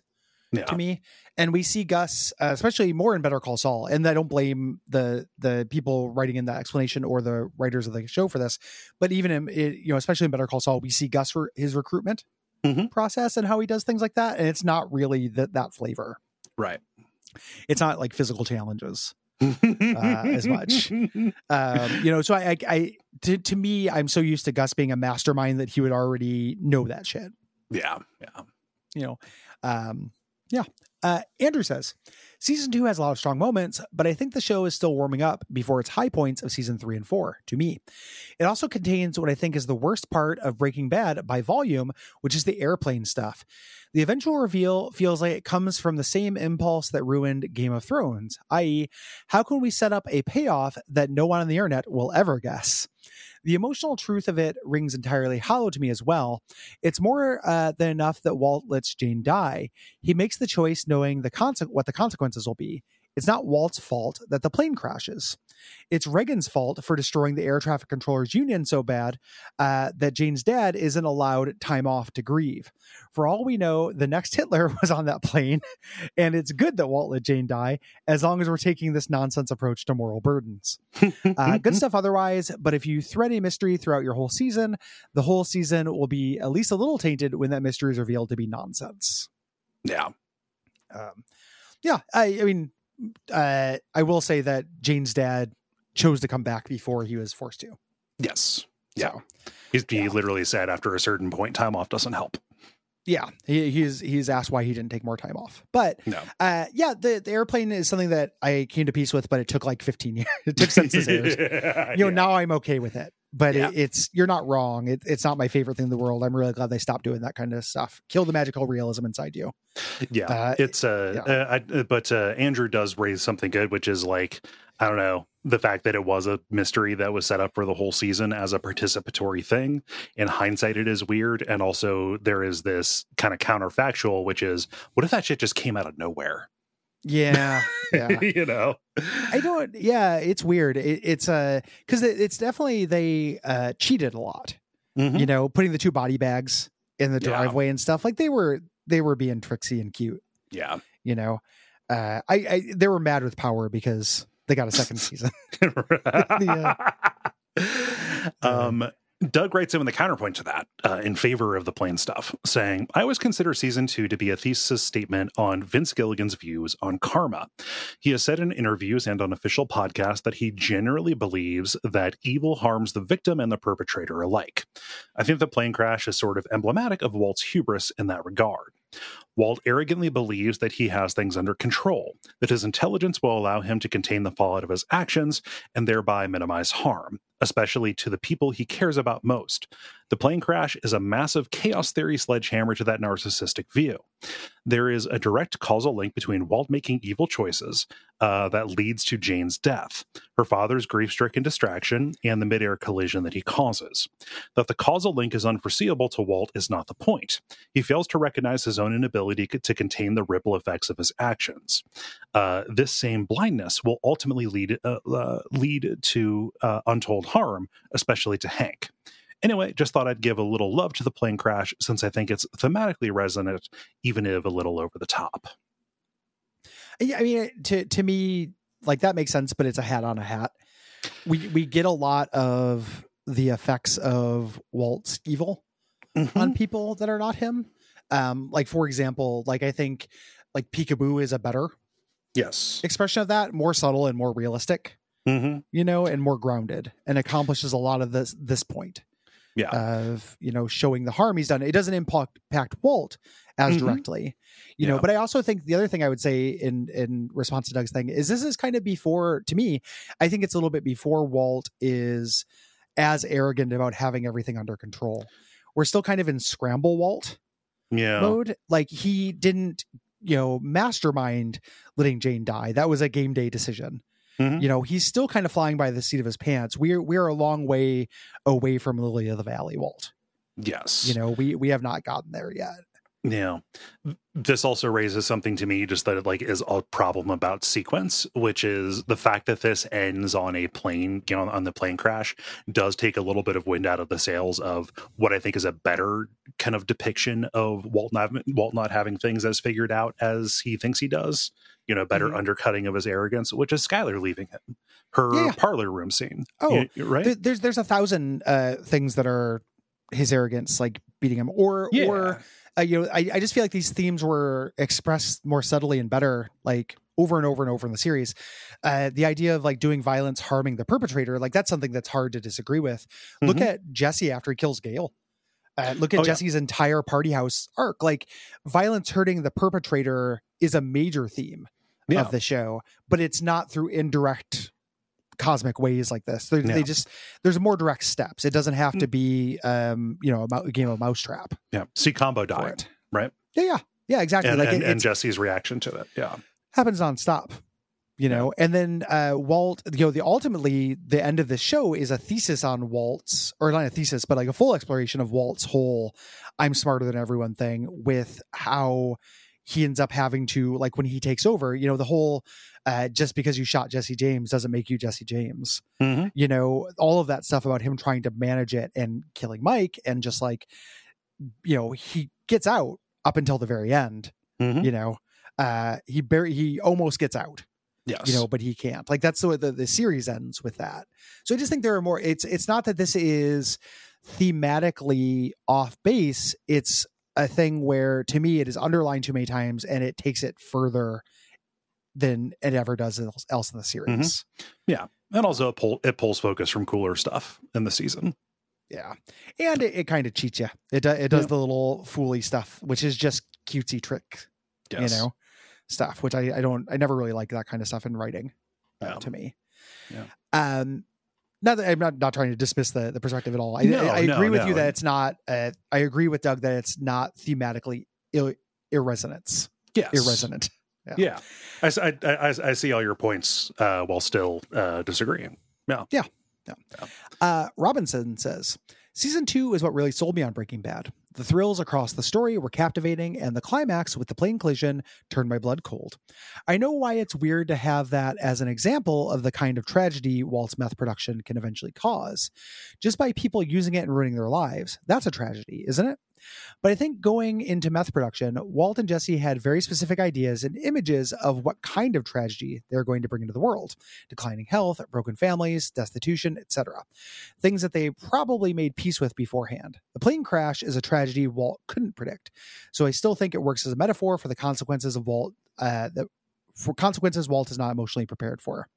Yeah. to me, and we see Gus, uh, especially more in Better Call Saul. And I don't blame the the people writing in that explanation or the writers of the show for this, but even in it, you know, especially in Better Call Saul, we see Gus for his recruitment Mhm. process and how he does things like that, and it's not really that that flavor. Right. It's not like physical challenges. As much. um, you know, so I, I, I to, to me, I'm so used to Gus being a mastermind that he would already know that shit. Yeah. Yeah. You know, um, yeah. Uh, Andrew says, Season two has a lot of strong moments, but I think the show is still warming up before its high points of season three and four, to me. It also contains what I think is the worst part of Breaking Bad by volume, which is the airplane stuff. The eventual reveal feels like it comes from the same impulse that ruined Game of Thrones, i.e., how can we set up a payoff that no one on the internet will ever guess? The emotional truth of it rings entirely hollow to me as well. It's more uh, than enough that Walt lets Jane die. He makes the choice knowing the conse- what the consequences will be. It's not Walt's fault that the plane crashes. It's Reagan's fault for destroying the air traffic controllers union so bad uh, that Jane's dad isn't allowed time off to grieve. For all we know, the next Hitler was on that plane, and it's good that Walt let Jane die as long as we're taking this nonsense approach to moral burdens. uh, good stuff otherwise, but if you thread a mystery throughout your whole season, the whole season will be at least a little tainted when that mystery is revealed to be nonsense. Yeah. Um, yeah, I, I mean, uh, I will say that Jane's dad chose to come back before he was forced to. Yes. Yeah. So, he, he yeah. literally said after a certain point, time off doesn't help. Yeah, he, he's he's asked why he didn't take more time off, but no. uh, yeah, the, the airplane is something that I came to peace with, but it took like 15 years. It took since this airs. you know, yeah. now I'm okay with it but yeah. it, it's you're not wrong. It, it's not my favorite thing in the world. I'm really glad they stopped doing that kind of stuff. Kill the magical realism inside you. Yeah, uh, it's uh, yeah. uh I, but uh, Andrew does raise something good, which is like I don't know the fact that it was a mystery that was set up for the whole season as a participatory thing. In hindsight, it is weird, and also there is this kind of counterfactual, which is what if that shit just came out of nowhere? Yeah, yeah. you know, I don't. Yeah, it's weird. It, it's uh because it, it's definitely they uh cheated a lot. Mm-hmm. You know, putting the two body bags in the driveway yeah. and stuff like they were they were being tricksy and cute. Yeah, you know, uh, I, I they were mad with power because they got a second season. yeah. um, Doug writes in with counterpoint to that uh, in favor of the plane stuff, saying, I always consider season two to be a thesis statement on Vince Gilligan's views on karma. He has said in interviews and on official podcasts that he generally believes that evil harms the victim and the perpetrator alike. I think the plane crash is sort of emblematic of Walt's hubris in that regard. Walt arrogantly believes that he has things under control, that his intelligence will allow him to contain the fallout of his actions and thereby minimize harm, especially to the people he cares about most. The plane crash is a massive chaos theory sledgehammer to that narcissistic view. There is a direct causal link between Walt making evil choices uh, that leads to Jane's death, her father's grief stricken distraction, and the midair collision that he causes. That the causal link is unforeseeable to Walt is not the point. He fails to recognize his own inability to contain the ripple effects of his actions. Uh, this same blindness will ultimately lead uh, uh lead to uh, untold harm, especially to Hank. Anyway, just thought I'd give a little love to the plane crash since I think it's thematically resonant, even if a little over the top. Yeah, I mean, to to me, like that makes sense, but it's a hat on a hat. We we get a lot of the effects of Walt's evil mm-hmm. on people that are not him. Um, like for example, like I think like Peekaboo is a better yes expression of that, more subtle and more realistic. Mm-hmm. You know, and more grounded, and accomplishes a lot of this this point yeah. of you know showing the harm he's done. It doesn't impact, Walt as mm-hmm. directly, you yeah. know. But I also think the other thing I would say in in response to Doug's thing is this is kind of before to me. I think it's a little bit before Walt is as arrogant about having everything under control. We're still kind of in scramble Walt yeah. mode. Like he didn't you know mastermind letting Jane die. That was a game day decision. Mm-hmm. You know, he's still kind of flying by the seat of his pants. We're we're a long way away from Lily of the Valley, Walt. Yes. You know, we we have not gotten there yet. Yeah. This also raises something to me just that it like is a problem about sequence, which is the fact that this ends on a plane, you know, on the plane crash does take a little bit of wind out of the sails of what I think is a better kind of depiction of Walt not, Walt not having things as figured out as he thinks he does you know, better mm-hmm. undercutting of his arrogance, which is Skyler leaving him. Her yeah. parlor room scene. Oh, you, right. Th- there's there's a thousand uh, things that are his arrogance, like beating him, or yeah. or uh, you know, I, I just feel like these themes were expressed more subtly and better, like over and over and over in the series. Uh, the idea of like doing violence harming the perpetrator, like that's something that's hard to disagree with. Mm-hmm. Look at Jesse after he kills Gale. Uh, look at oh, Jesse's yeah. entire party house arc. Like violence hurting the perpetrator is a major theme Yeah. of the show, but it's not through indirect cosmic ways like this. They, Yeah. they just there's more direct steps. It doesn't have Mm. to be um you know a, game of mousetrap Yeah. See combo died, right? Yeah, yeah, yeah, exactly. And, like and, it, and Jesse's reaction to it. Yeah. happens nonstop. You know, and then uh, Walt, you know, the ultimately the end of the show is a thesis on Walt's, or not a thesis, but like a full exploration of Walt's whole "I'm smarter than everyone" thing, with how he ends up having to like when he takes over. You know, the whole uh, just because you shot Jesse James doesn't make you Jesse James. Mm-hmm. You know, all of that stuff about him trying to manage it and killing Mike, and just like, you know, he gets out up until the very end. Mhm. You know, uh, he bar- he almost gets out Yes. you know but he can't like that's the way the, the series ends with that so i just think there are more it's it's not that this is thematically off base it's a thing where to me it is underlined too many times and it takes it further than it ever does else, in the series Yeah. and also it, pull, it pulls focus from cooler stuff in the season. yeah and it, it kind of cheats you it, do, it does Yeah. the little fooly stuff which is just cutesy trick Yes. you know stuff which I, I don't i never really like that kind of stuff in writing uh, Yeah. to me Yeah. um not that i'm not, not trying to dismiss the, the perspective at all i, No, I, I no, agree with no. you that it's not uh, i agree with doug that it's not thematically Ill, irresonance Yes. irresonant Yeah. I I I see all your points uh, while still uh, disagreeing. Yeah. Yeah. Uh, Robinson says, Season two is what really sold me on Breaking Bad. The thrills across the story were captivating, and the climax with the plane collision turned my blood cold. I know why it's weird to have that as an example of the kind of tragedy Walt's meth production can eventually cause. Just by people using it and ruining their lives, that's a tragedy, isn't it? But I think going into meth production, Walt and Jesse had very specific ideas and images of what kind of tragedy they're going to bring into the world declining health, broken families, destitution, etc. Things that they probably made peace with beforehand. The plane crash is a tragedy Walt couldn't predict. So I still think it works as a metaphor for the consequences of Walt uh, that for consequences Walt is not emotionally prepared for.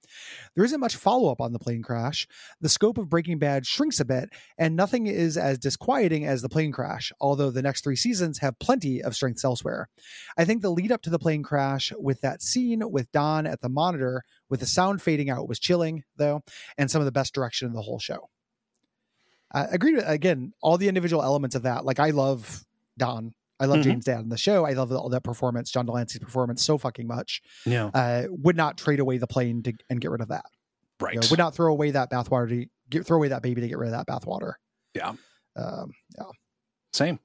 There isn't much follow up on the plane crash. The scope of Breaking Bad shrinks a bit, and nothing is as disquieting as the plane crash, although the next three seasons have plenty of strengths elsewhere. I think the lead up to the plane crash with that scene with Don at the monitor with the sound fading out was chilling, though, and some of the best direction in the whole show. I agree with, again, all the individual elements of that. Like, I love Don. I love Mhm. Jane's Dad in the show. I love all that performance, John de Lancie's performance so fucking much. Yeah. Uh, would not trade away the plane to and get rid of that. Right. You know, would not throw away that bathwater to get, throw away that baby to get rid of that bathwater. Yeah. Um, Same.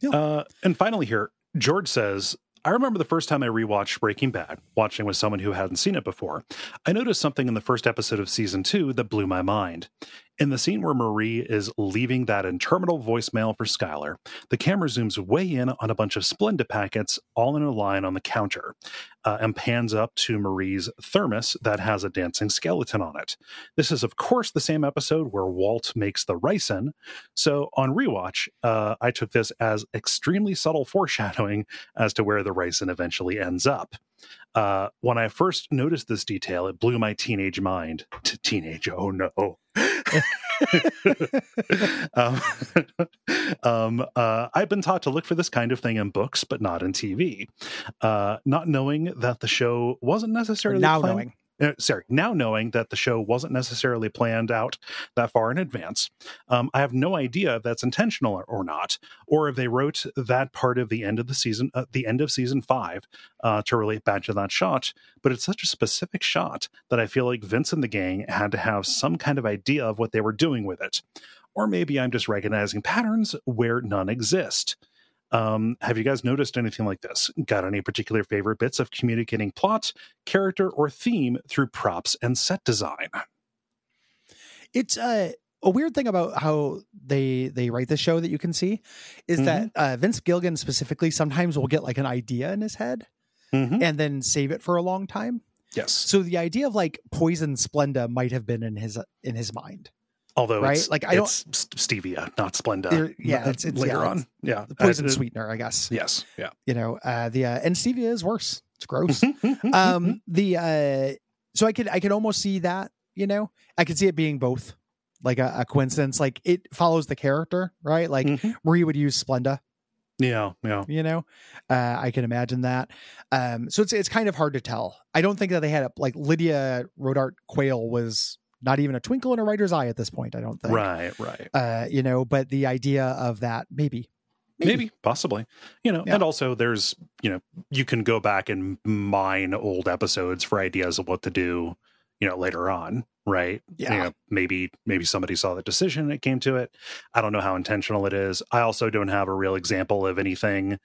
Yeah. Uh, and finally, here, George says, I remember the first time I rewatched Breaking Bad, watching with someone who hadn't seen it before. I noticed something in the first episode of season two that blew my mind. In the scene where Marie is leaving that interminable voicemail for Skyler, the camera zooms way in on a bunch of Splenda packets, all in a line on the counter, uh, and pans up to Marie's thermos that has a dancing skeleton on it. This is, of course, the same episode where Walt makes the ricin, so on rewatch, uh, I took this as extremely subtle foreshadowing as to where the ricin eventually ends up. Uh, when I first noticed this detail, it blew my teenage mind. T- teenage, oh no. um, um, uh, I've been taught to look for this kind of thing in books, but not in TV. Uh, not knowing that the show wasn't necessarily now knowing. Uh, sorry, now knowing that the show wasn't necessarily planned out that far in advance, um, I have no idea if that's intentional or, or not, or if they wrote that part of the end of the season, uh, the end of season five, uh, to relate back to that shot. But it's such a specific shot that I feel like Vince and the gang had to have some kind of idea of what they were doing with it. Or maybe I'm just recognizing patterns where none exist. Um, have you guys noticed anything like this? Got any particular favorite bits of communicating plot, character, or theme through props and set design? It's uh, a weird thing about how they they write the show that you can see is Mhm. that uh, Vince Gilligan specifically sometimes will get like an idea in his head Mm-hmm. and then save it for a long time. Yes. So the idea of like poison Splenda might have been in his in his mind. Although right? it's, Like, I don't- it's stevia, not Splenda. Yeah, it's- it's- later yeah, on. Yeah. The poison Uh, sweetener, I guess. Yes. Yeah. You know, uh, the uh, and stevia is worse. It's gross. Mm-hmm. um the uh so i could i could almost see that you know i could see it being both like a, a coincidence like it follows the character right like Mhm. marie would use splenda Yeah, yeah. You know, uh, I can imagine that. Um, so it's it's kind of hard to tell. I don't think that they had a, like Lydia Rodart Quayle was not even a twinkle in a writer's eye at this point. I don't think. Right, right. Uh, you know, but the idea of that maybe Maybe. Maybe. possibly you know Yeah. and also there's you know you can go back and mine old episodes for ideas of what to do you know later on right Yeah. you know, maybe maybe somebody saw the decision and it came to it i don't know how intentional it is i also don't have a real example of anything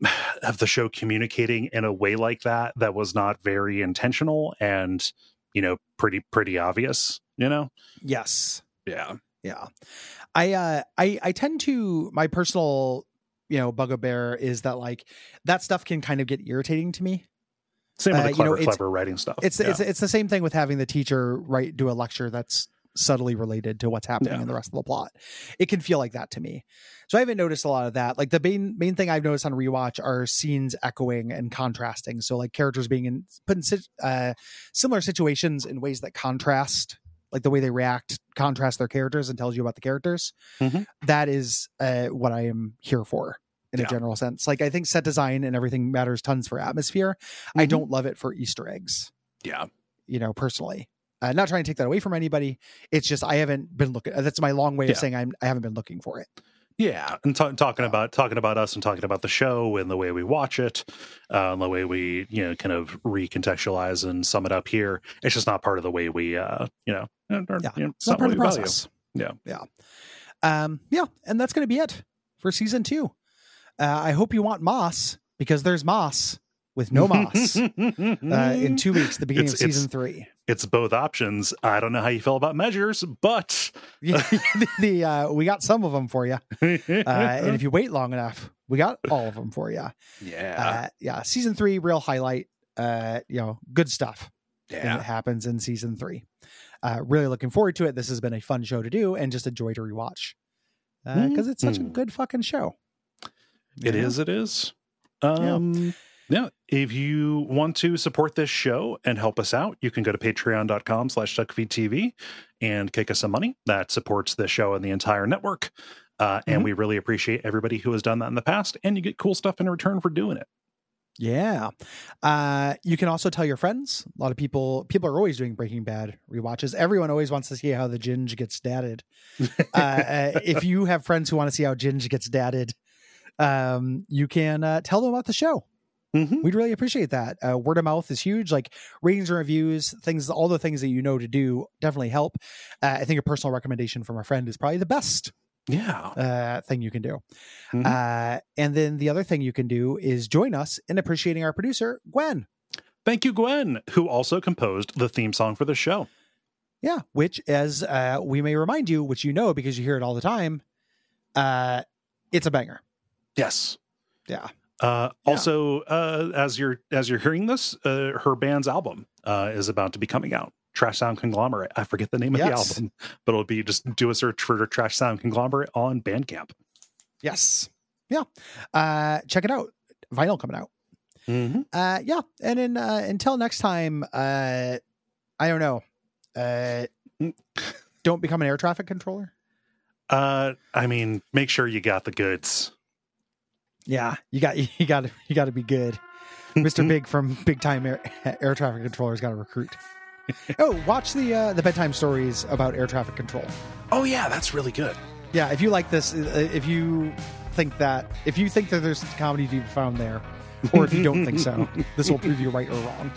of the show communicating in a way like that that was not very intentional and you know pretty pretty obvious you know yes. yeah Yeah. I uh I I tend to my personal you know bugbear is that like that stuff can kind of get irritating to me. same with Uh, the you clever know, it's- clever writing stuff It's yeah. it's it's the same thing with having the teacher write do a lecture that's subtly related to what's happening Yeah. in the rest of the plot. It can feel like that to me. So I haven't noticed a lot of that. Like the main main thing I've noticed on rewatch are scenes echoing and contrasting. So like characters being in put in uh, similar situations in ways that contrast, like the way they react, contrast their characters and tells you about the characters. Mhm. That is uh, what I am here for. In Yeah. a general sense, like I think set design and everything matters tons for atmosphere. I Mhm. don't love it for Easter eggs yeah you know, personally. Uh, not trying to take that away from anybody. It's just I haven't been looking. That's my long way of saying I'm. I haven't been looking for it. Yeah, and ta- talking Uh, about talking about us and talking about the show and the way we watch it, uh, and the way we you know kind of recontextualize and sum it up here. It's just not part of the way we uh, you know. uh, or, Yeah, you know, It's not part of the we value. process. Yeah. yeah, um, yeah, and that's going to be it for season two. Uh, I hope you want Más because there's Más with no Más uh, in two weeks, the beginning It's- of season three. It's both options. I don't know how you feel about measures, but the, the uh, we got some of them for you, uh, and if you wait long enough, we got all of them for you. yeah, Uh, yeah, season three, real highlight. Uh, you know, good stuff. and yeah, it happens in season three. Uh, really looking forward to it. This has been a fun show to do and just a joy to rewatch because it's such a Mhm. good fucking show. It You know? is. It is. Um, yeah. Now, if you want to support this show and help us out, you can go to patreon.com slash duckfeedtv and kick us some money. That supports the show and the entire network. Uh, and Mhm. we really appreciate everybody who has done that in the past. And you get cool stuff in return for doing it. Yeah. Uh, you can also tell your friends. A lot of people people are always doing Breaking Bad rewatches. Everyone always wants to see how the Ginge gets dadded. Uh, uh, if you have friends who want to see how Ginge gets dadded, um, you can uh, tell them about the show. Mhm. We'd really appreciate that. Uh, word of mouth is huge. Like ratings and reviews, things, all the things that you know to do definitely help. Uh, I think a personal recommendation from a friend is probably the best Yeah. uh, thing you can do. Mhm. Uh, and then the other thing you can do is join us in appreciating our producer, Gwen. Thank you, Gwen, who also composed the theme song for the show. Yeah, which, as uh, we may remind you, which you know because you hear it all the time, uh, it's a banger. Yes. Yeah. Uh, Yeah. Also, uh, as you're as you're hearing this, uh, her band's album uh, is about to be coming out. Trash Sound Conglomerate. I forget the name of the album, but it'll be just do a search for Trash Sound Conglomerate on Bandcamp. Yes. Yeah. Uh, check it out. Vinyl coming out. Mm-hmm. Uh, yeah. And then uh, until next time, uh, I don't know. Uh, don't become an air traffic controller. Uh, I mean, make sure you got the goods. Yeah, you got you got to you got to be good. Mr. Big from Big Time Air, Air Traffic Controllers got to recruit. oh, watch the uh, the bedtime stories about air traffic control. Oh yeah, that's really good. Yeah, if you like this, uh, if you think that if you think that there's comedy to be found there, or if you don't think so, this will prove you right or wrong.